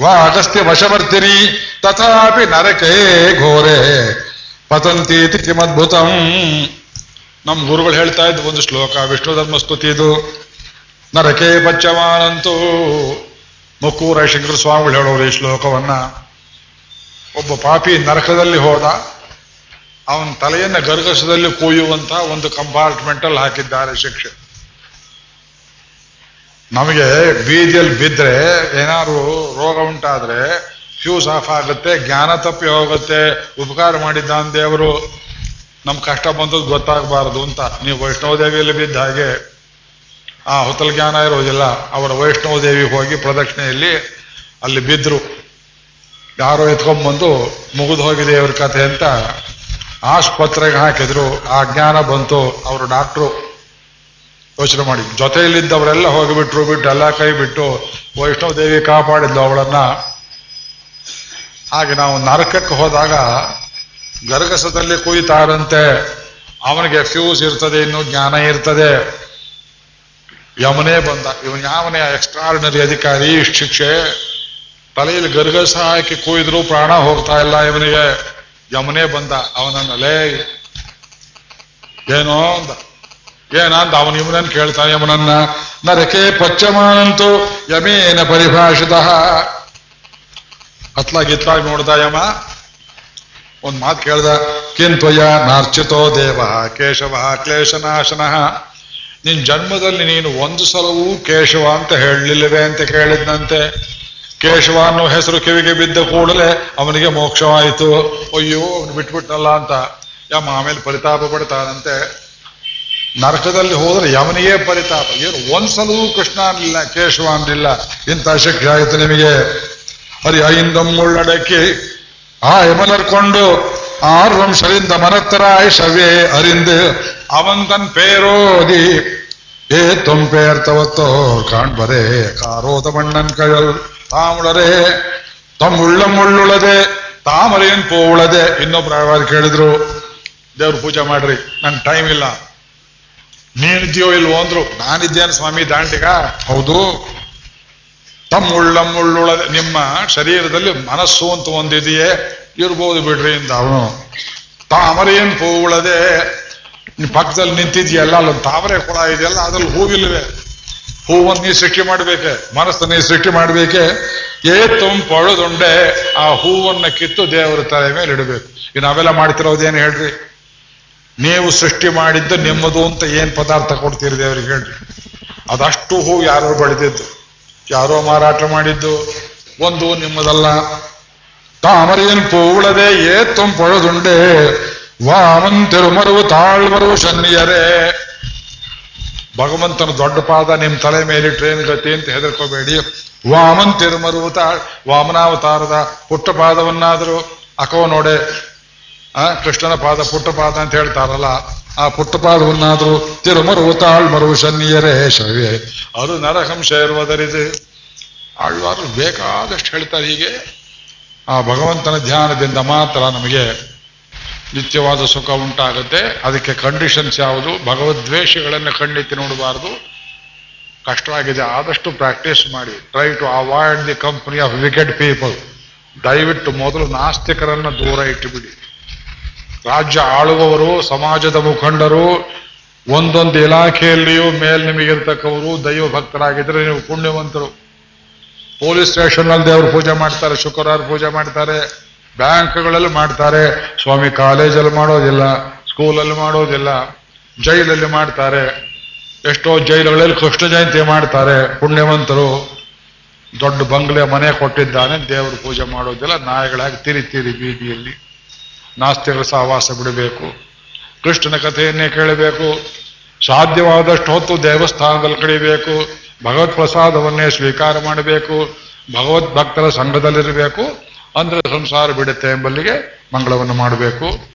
Speaker 1: ವಾ ಅಗಸ್ತ್ಯ ವಶವರ್ತಿನಿ. ತಥಾಪಿ ನರಕೇ ಘೋರೆ ಪತಂತೀತಿ ತಿಮದ್ಭುತಂ ನಮ್ಮ ಗುರುಗಳು ಹೇಳ್ತಾ ಇದ್ದು, ಒಂದು ಶ್ಲೋಕ ವಿಷ್ಣು ಧರ್ಮ ಸ್ತುತಿ ಇದು. ನರಕೇ ಪಚ್ಚಮಾನಂತೂ. ಮುಕ್ಕೂರ ಶಂಕರ ಸ್ವಾಮಿಗಳು ಹೇಳೋರು ಈ ಶ್ಲೋಕವನ್ನ. ಒಬ್ಬ ಪಾಪಿ ನರಕದಲ್ಲಿ ಹೋದ. ಅವನ ತಲೆಯನ್ನ ಗರ್ಗಸದಲ್ಲಿ ಕೂಯುವಂತ ಒಂದು ಕಂಪಾರ್ಟ್ಮೆಂಟಲ್ಲಿ ಹಾಕಿದ್ದಾರೆ ಶಿಕ್ಷೆ. ನಮಗೆ ಬೀದಿಯಲ್ಲಿ ಬಿದ್ದರೆ ಏನಾದ್ರು ರೋಗ ಉಂಟಾದ್ರೆ ಫ್ಯೂಸ್ ಆಫ್ ಆಗುತ್ತೆ, ಜ್ಞಾನ ತಪ್ಪಿ ಹೋಗುತ್ತೆ, ಉಪಕಾರ ಮಾಡಿದ್ದಾನ ದೇವರು ನಮ್ಮ ಕಷ್ಟ ಬಂದದ್ದು ಗೊತ್ತಾಗಬಾರದು ಅಂತ. ನೀವು ವೈಷ್ಣವ ದೇವಿಯಲ್ಲಿ ಬಿದ್ದ ಹಾಗೆ ಆ ಹೊತ್ತಲ್ ಜ್ಞಾನ ಇರೋದಿಲ್ಲ. ಅವರ ವೈಷ್ಣವ ದೇವಿಗೆ ಹೋಗಿ ಪ್ರದಕ್ಷಿಣೆಯಲ್ಲಿ ಅಲ್ಲಿ ಬಿದ್ರು. ಯಾರೋ ಎತ್ಕೊಂಡ್ಬಂದು ಮುಗಿದು ಹೋಗಿದೆ ಇವ್ರ ಕಥೆ ಅಂತ ಆಸ್ಪತ್ರೆಗೆ ಹಾಕಿದ್ರು. ಆ ಜ್ಞಾನ ಬಂತು. ಅವರು ಡಾಕ್ಟ್ರು ಯೋಚನೆ ಮಾಡಿ ಜೊತೆಯಲ್ಲಿದ್ದವರೆಲ್ಲ ಹೋಗಿಬಿಟ್ರು, ಬಿಟ್ಟು ಎಲ್ಲ ಕೈ ಬಿಟ್ಟು, ವೈಷ್ಣವ ದೇವಿ ಕಾಪಾಡಿದ್ಲು ಅವಳನ್ನ. ಹಾಗೆ ನಾವು ನರಕಕ್ಕೆ ಹೋದಾಗ ಗರಗಸದಲ್ಲಿ ಕುಯ್ತಾರಂತೆ ಅವನಿಗೆ ಫ್ಯೂಸ್ ಇರ್ತದೆ, ಇನ್ನು ಜ್ಞಾನ ಇರ್ತದೆ. ಯಮನೇ ಬಂದ, ಇವನ್ ಯಾವನೇ ಎಕ್ಸ್ಟ್ರಾರ್ಡಿನರಿ ಅಧಿಕಾರಿ ಶಿಕ್ಷೆ, ತಲೆಯಲ್ಲಿ ಗರ್ಗಸ ಹಾಕಿ ಕೂಯಿದ್ರು ಪ್ರಾಣ ಹೋಗ್ತಾ ಇಲ್ಲ ಇವನಿಗೆ. ಯಮನೇ ಬಂದ, ಅವನನ್ನ, ಲೇ, ಏನೋ ಅಂದ. ಏನಂದ ಅವನು ಇವನನ್ನು ಕೇಳ್ತಾನೆ, ಯಮನನ್ನ. ನರಕೆ ಪಚ್ಚಮಾನಂತು ಯಮೇನ ಪರಿಭಾಷಿತ. ಅತ್ಲಾಗಿತ್ಲಾಗಿ ನೋಡ್ದ ಯಮ? ಒಂದ್ ಮಾತು ಕೇಳ್ದ ಕಿಂತ್ವಯ ನಾರ್ಚಿತೋ ದೇವ, ಕೇಶವ, ಕ್ಲೇಶನಾಶನ. ನಿನ್ ಜನ್ಮದಲ್ಲಿ ನೀನು ಒಂದು ಸಲವೂ ಕೇಶವ ಅಂತ ಹೇಳಲಿಲ್ಲವೇ ಅಂತ ಕೇಳಿದ್ನಂತೆ. ಕೇಶವ ಅನ್ನೋ ಹೆಸರು ಕಿವಿಗೆ ಬಿದ್ದ ಕೂಡಲೇ ಅವನಿಗೆ ಮೋಕ್ಷವಾಯಿತು. ಅಯ್ಯೋ, ಅವನು ಬಿಟ್ಬಿಟ್ಟಲ್ಲ ಅಂತ ಯಮ ಆಮೇಲೆ ಪರಿತಾಪ ಪಡ್ತಾನಂತೆ. ನರಕದಲ್ಲಿ ಹೋದ್ರೆ ಯಮನಿಗೆ ಪರಿತಾಪ. ಏನು ಒಂದ್ಸಲವೂ ಕೃಷ್ಣ ಅನ್ನಲಿಲ್ಲ, ಕೇಶವ ಅನ್ನಲಿಲ್ಲ. ಇಂಥ ಶಿಕ್ಷೆ ಆಯಿತು ನಿಮಗೆ. ಹರಿ ಐಂದಂ ಮುಳ್ಳಡಕ್ಕಿ ಆ ಯಮನರ್ಕೊಂಡು ஆர்வம் சரிந்த மனத்தராய் சவே அறிந்து அவன் தன் பேரோதி ஏத்தும் பேர் தவத்தோர் காண்பரே காரோத மன்னன் கழல் ತಾಮುಳರೇ ತಮ್ಮ ಉಳ್ಳಂ ಉಳ್ಳುಳದೆ ತಾಮರೇನ್ ಪೋ ಉಳದೆ ಇನ್ನೊಬ್ರು ಕೇಳಿದ್ರು ದೇವ್ರ ಪೂಜೆ ಮಾಡ್ರಿ ನನ್ ಟೈಮ್ ಇಲ್ಲ ನೀನಿದ್ಯೋ ಇಲ್ವೋ ಅಂದ್ರು ನಾನಿದ್ದೇನೆ ಸ್ವಾಮಿ ದಾಂಡಿಗ ಹೌದು ತಮ್ಮ ಉಳ್ಳ ಉಳ್ಳುಳದೆ ನಿಮ್ಮ ಶರೀರದಲ್ಲಿ ಮನಸ್ಸು ಅಂತ ಒಂದಿದೆಯೇ ಇರ್ಬೋದು ಬಿಡ್ರಿ ಅಂತ ಅವನು. ತಾಮರೇನ್ ಹೂವುಳದೆ ಪಕ್ಕದಲ್ಲಿ ನಿಂತಿದ್ಯಲ್ಲ ಅಲ್ಲೊಂದು ತಾಮರೆ ಕೂಡ ಇದೆಯಲ್ಲ, ಅದ್ರಲ್ಲಿ ಹೂವಿಲ್ವೆ ಹೂವನ್ನು ನೀ ಸೃಷ್ಟಿ ಮಾಡ್ಬೇಕೆ? ಮನಸ್ಸನ್ನ ನೀ ಸೃಷ್ಟಿ ಮಾಡ್ಬೇಕೆ? ಏ ಪೊಳದುಂಡೆ ಆ ಹೂವನ್ನ ಕಿತ್ತು ದೇವರ ತಲೆ ಮೇಲೆ ಇಡಬೇಕು. ಇನ್ನು ನಾವೆಲ್ಲ ಮಾಡ್ತಿರೋದೇನು ಹೇಳ್ರಿ? ನೀವು ಸೃಷ್ಟಿ ಮಾಡಿದ್ದು ನಿಮ್ಮದು ಅಂತ ಏನ್ ಪದಾರ್ಥ ಕೊಡ್ತೀರಿ ದೇವರಿಗೆ ಹೇಳ್ರಿ? ಅದಷ್ಟು ಹೂವು ಯಾರು ಬೆಳೆದಿದ್ದು. ಯಾರೋ ಮಾರಾಟ ಮಾಡಿದ್ದು, ಒಂದು ನಿಮ್ಮದಲ್ಲ. ತಾಮರೇನ್ ಪೂಳದೆ ಏತ್ತಂ ಪೊಳದುಂಡೆ, ವಾಮನ್ ಮರು ತಾಳ್ಮರು ಶನ್ನಿಯರೇ ಭಗವಂತನ ದೊಡ್ಡ ಪಾದ ನಿಮ್ ತಲೆ ಮೇಲೆ ಟ್ರೈನ್ ಗತಿ ಅಂತ ಹೆದರ್ಕೋಬೇಡಿ. ವಾಮನ್ ತಿರುಮರುವು ತಾಳ್, ವಾಮನಾವತಾರದ ಪುಟ್ಟ ಪಾದವನ್ನಾದರೂ ಅಕೋ ನೋಡೆ. ಆ ಕೃಷ್ಣನ ಪಾದ ಪುಟ್ಟ ಪಾದ ಅಂತ ಹೇಳ್ತಾರಲ್ಲ, ಆ ಪುಟ್ಟ ತಿರುಮರು ತಾಳ್ ಮರು ಶನಿಯರೇ ಶವೇ. ಅದು ನರಹಂಶ ಇರುವುದರಿದು. ಆಳ್ವಾರು ಬೇಕಾದಷ್ಟು ಹೇಳ್ತಾರೆ ಹೀಗೆ. ಆ ಭಗವಂತನ ಧ್ಯಾನದಿಂದ ಮಾತ್ರ ನಮಗೆ ನಿತ್ಯವಾದ ಸುಖ ಉಂಟಾಗುತ್ತೆ. ಅದಕ್ಕೆ ಕಂಡೀಷನ್ಸ್ ಯಾವುದು? ಭಗವದ್ವೇಷಗಳನ್ನು ಖಂಡಿತ ನೋಡಬಾರದು. ಕಷ್ಟವಾಗಿದೆ, ಆದಷ್ಟು ಪ್ರಾಕ್ಟೀಸ್ ಮಾಡಿ. Try to avoid the company of wicked people ದಯವಿಟ್ಟು ಮೊದಲು ನಾಸ್ತಿಕರನ್ನು ದೂರ ಇಟ್ಟುಬಿಡಿ. ರಾಜ್ಯ ಆಳುವವರು, ಸಮಾಜದ ಮುಖಂಡರು, ಒಂದೊಂದು ಇಲಾಖೆಯಲ್ಲಿಯೂ ಮೇಲ್ ನಿಮಗಿರ್ತಕ್ಕವರು ದೈವ ಭಕ್ತರಾಗಿದ್ರೆ ನೀವು ಪುಣ್ಯವಂತರು. ಪೊಲೀಸ್ ಸ್ಟೇಷನ್ ಅಲ್ಲಿ ದೇವರು ಪೂಜೆ ಮಾಡ್ತಾರೆ, ಶುಕ್ರವಾರ ಪೂಜೆ ಮಾಡ್ತಾರೆ, ಬ್ಯಾಂಕ್ಗಳಲ್ಲಿ ಮಾಡ್ತಾರೆ. ಸ್ವಾಮಿ ಕಾಲೇಜಲ್ಲಿ ಮಾಡೋದಿಲ್ಲ, ಸ್ಕೂಲಲ್ಲಿ ಮಾಡೋದಿಲ್ಲ, ಜೈಲಲ್ಲಿ ಮಾಡ್ತಾರೆ. ಎಷ್ಟೋ ಜೈಲುಗಳಲ್ಲಿ ಕೃಷ್ಣ ಜಯಂತಿ ಮಾಡ್ತಾರೆ, ಪುಣ್ಯವಂತರು. ದೊಡ್ಡ ಬಂಗ್ಲೆ ಮನೆ ಕೊಟ್ಟಿದ್ದಾನೆ, ದೇವರು ಪೂಜೆ ಮಾಡೋದಿಲ್ಲ, ನಾಯಿಗಳಾಗಿ ತಿರಿತೀರಿ ಬೀದಿಯಲ್ಲಿ. ನಾಸ್ತಿಕರ ಸಹವಾಸ ಬಿಡಬೇಕು. ಕೃಷ್ಣನ ಕಥೆಯನ್ನೇ ಕೇಳಬೇಕು. ಸಾಧ್ಯವಾದಷ್ಟು ಹೊತ್ತು ದೇವಸ್ಥಾನದಲ್ಲಿ ಕಳಿಬೇಕು. ಭಗವತ್ ಪ್ರಸಾದವನ್ನೇ ಸ್ವೀಕಾರ ಮಾಡಬೇಕು. ಭಗವದ್ ಭಕ್ತರ ಸಂಘದಲ್ಲಿರಬೇಕು. ಅಂದ್ರೆ ಸಂಸಾರ ಬಿಡುತ್ತೆ ಎಂಬಲ್ಲಿಗೆ ಮಂಗಳವನ್ನು ಮಾಡಬೇಕು.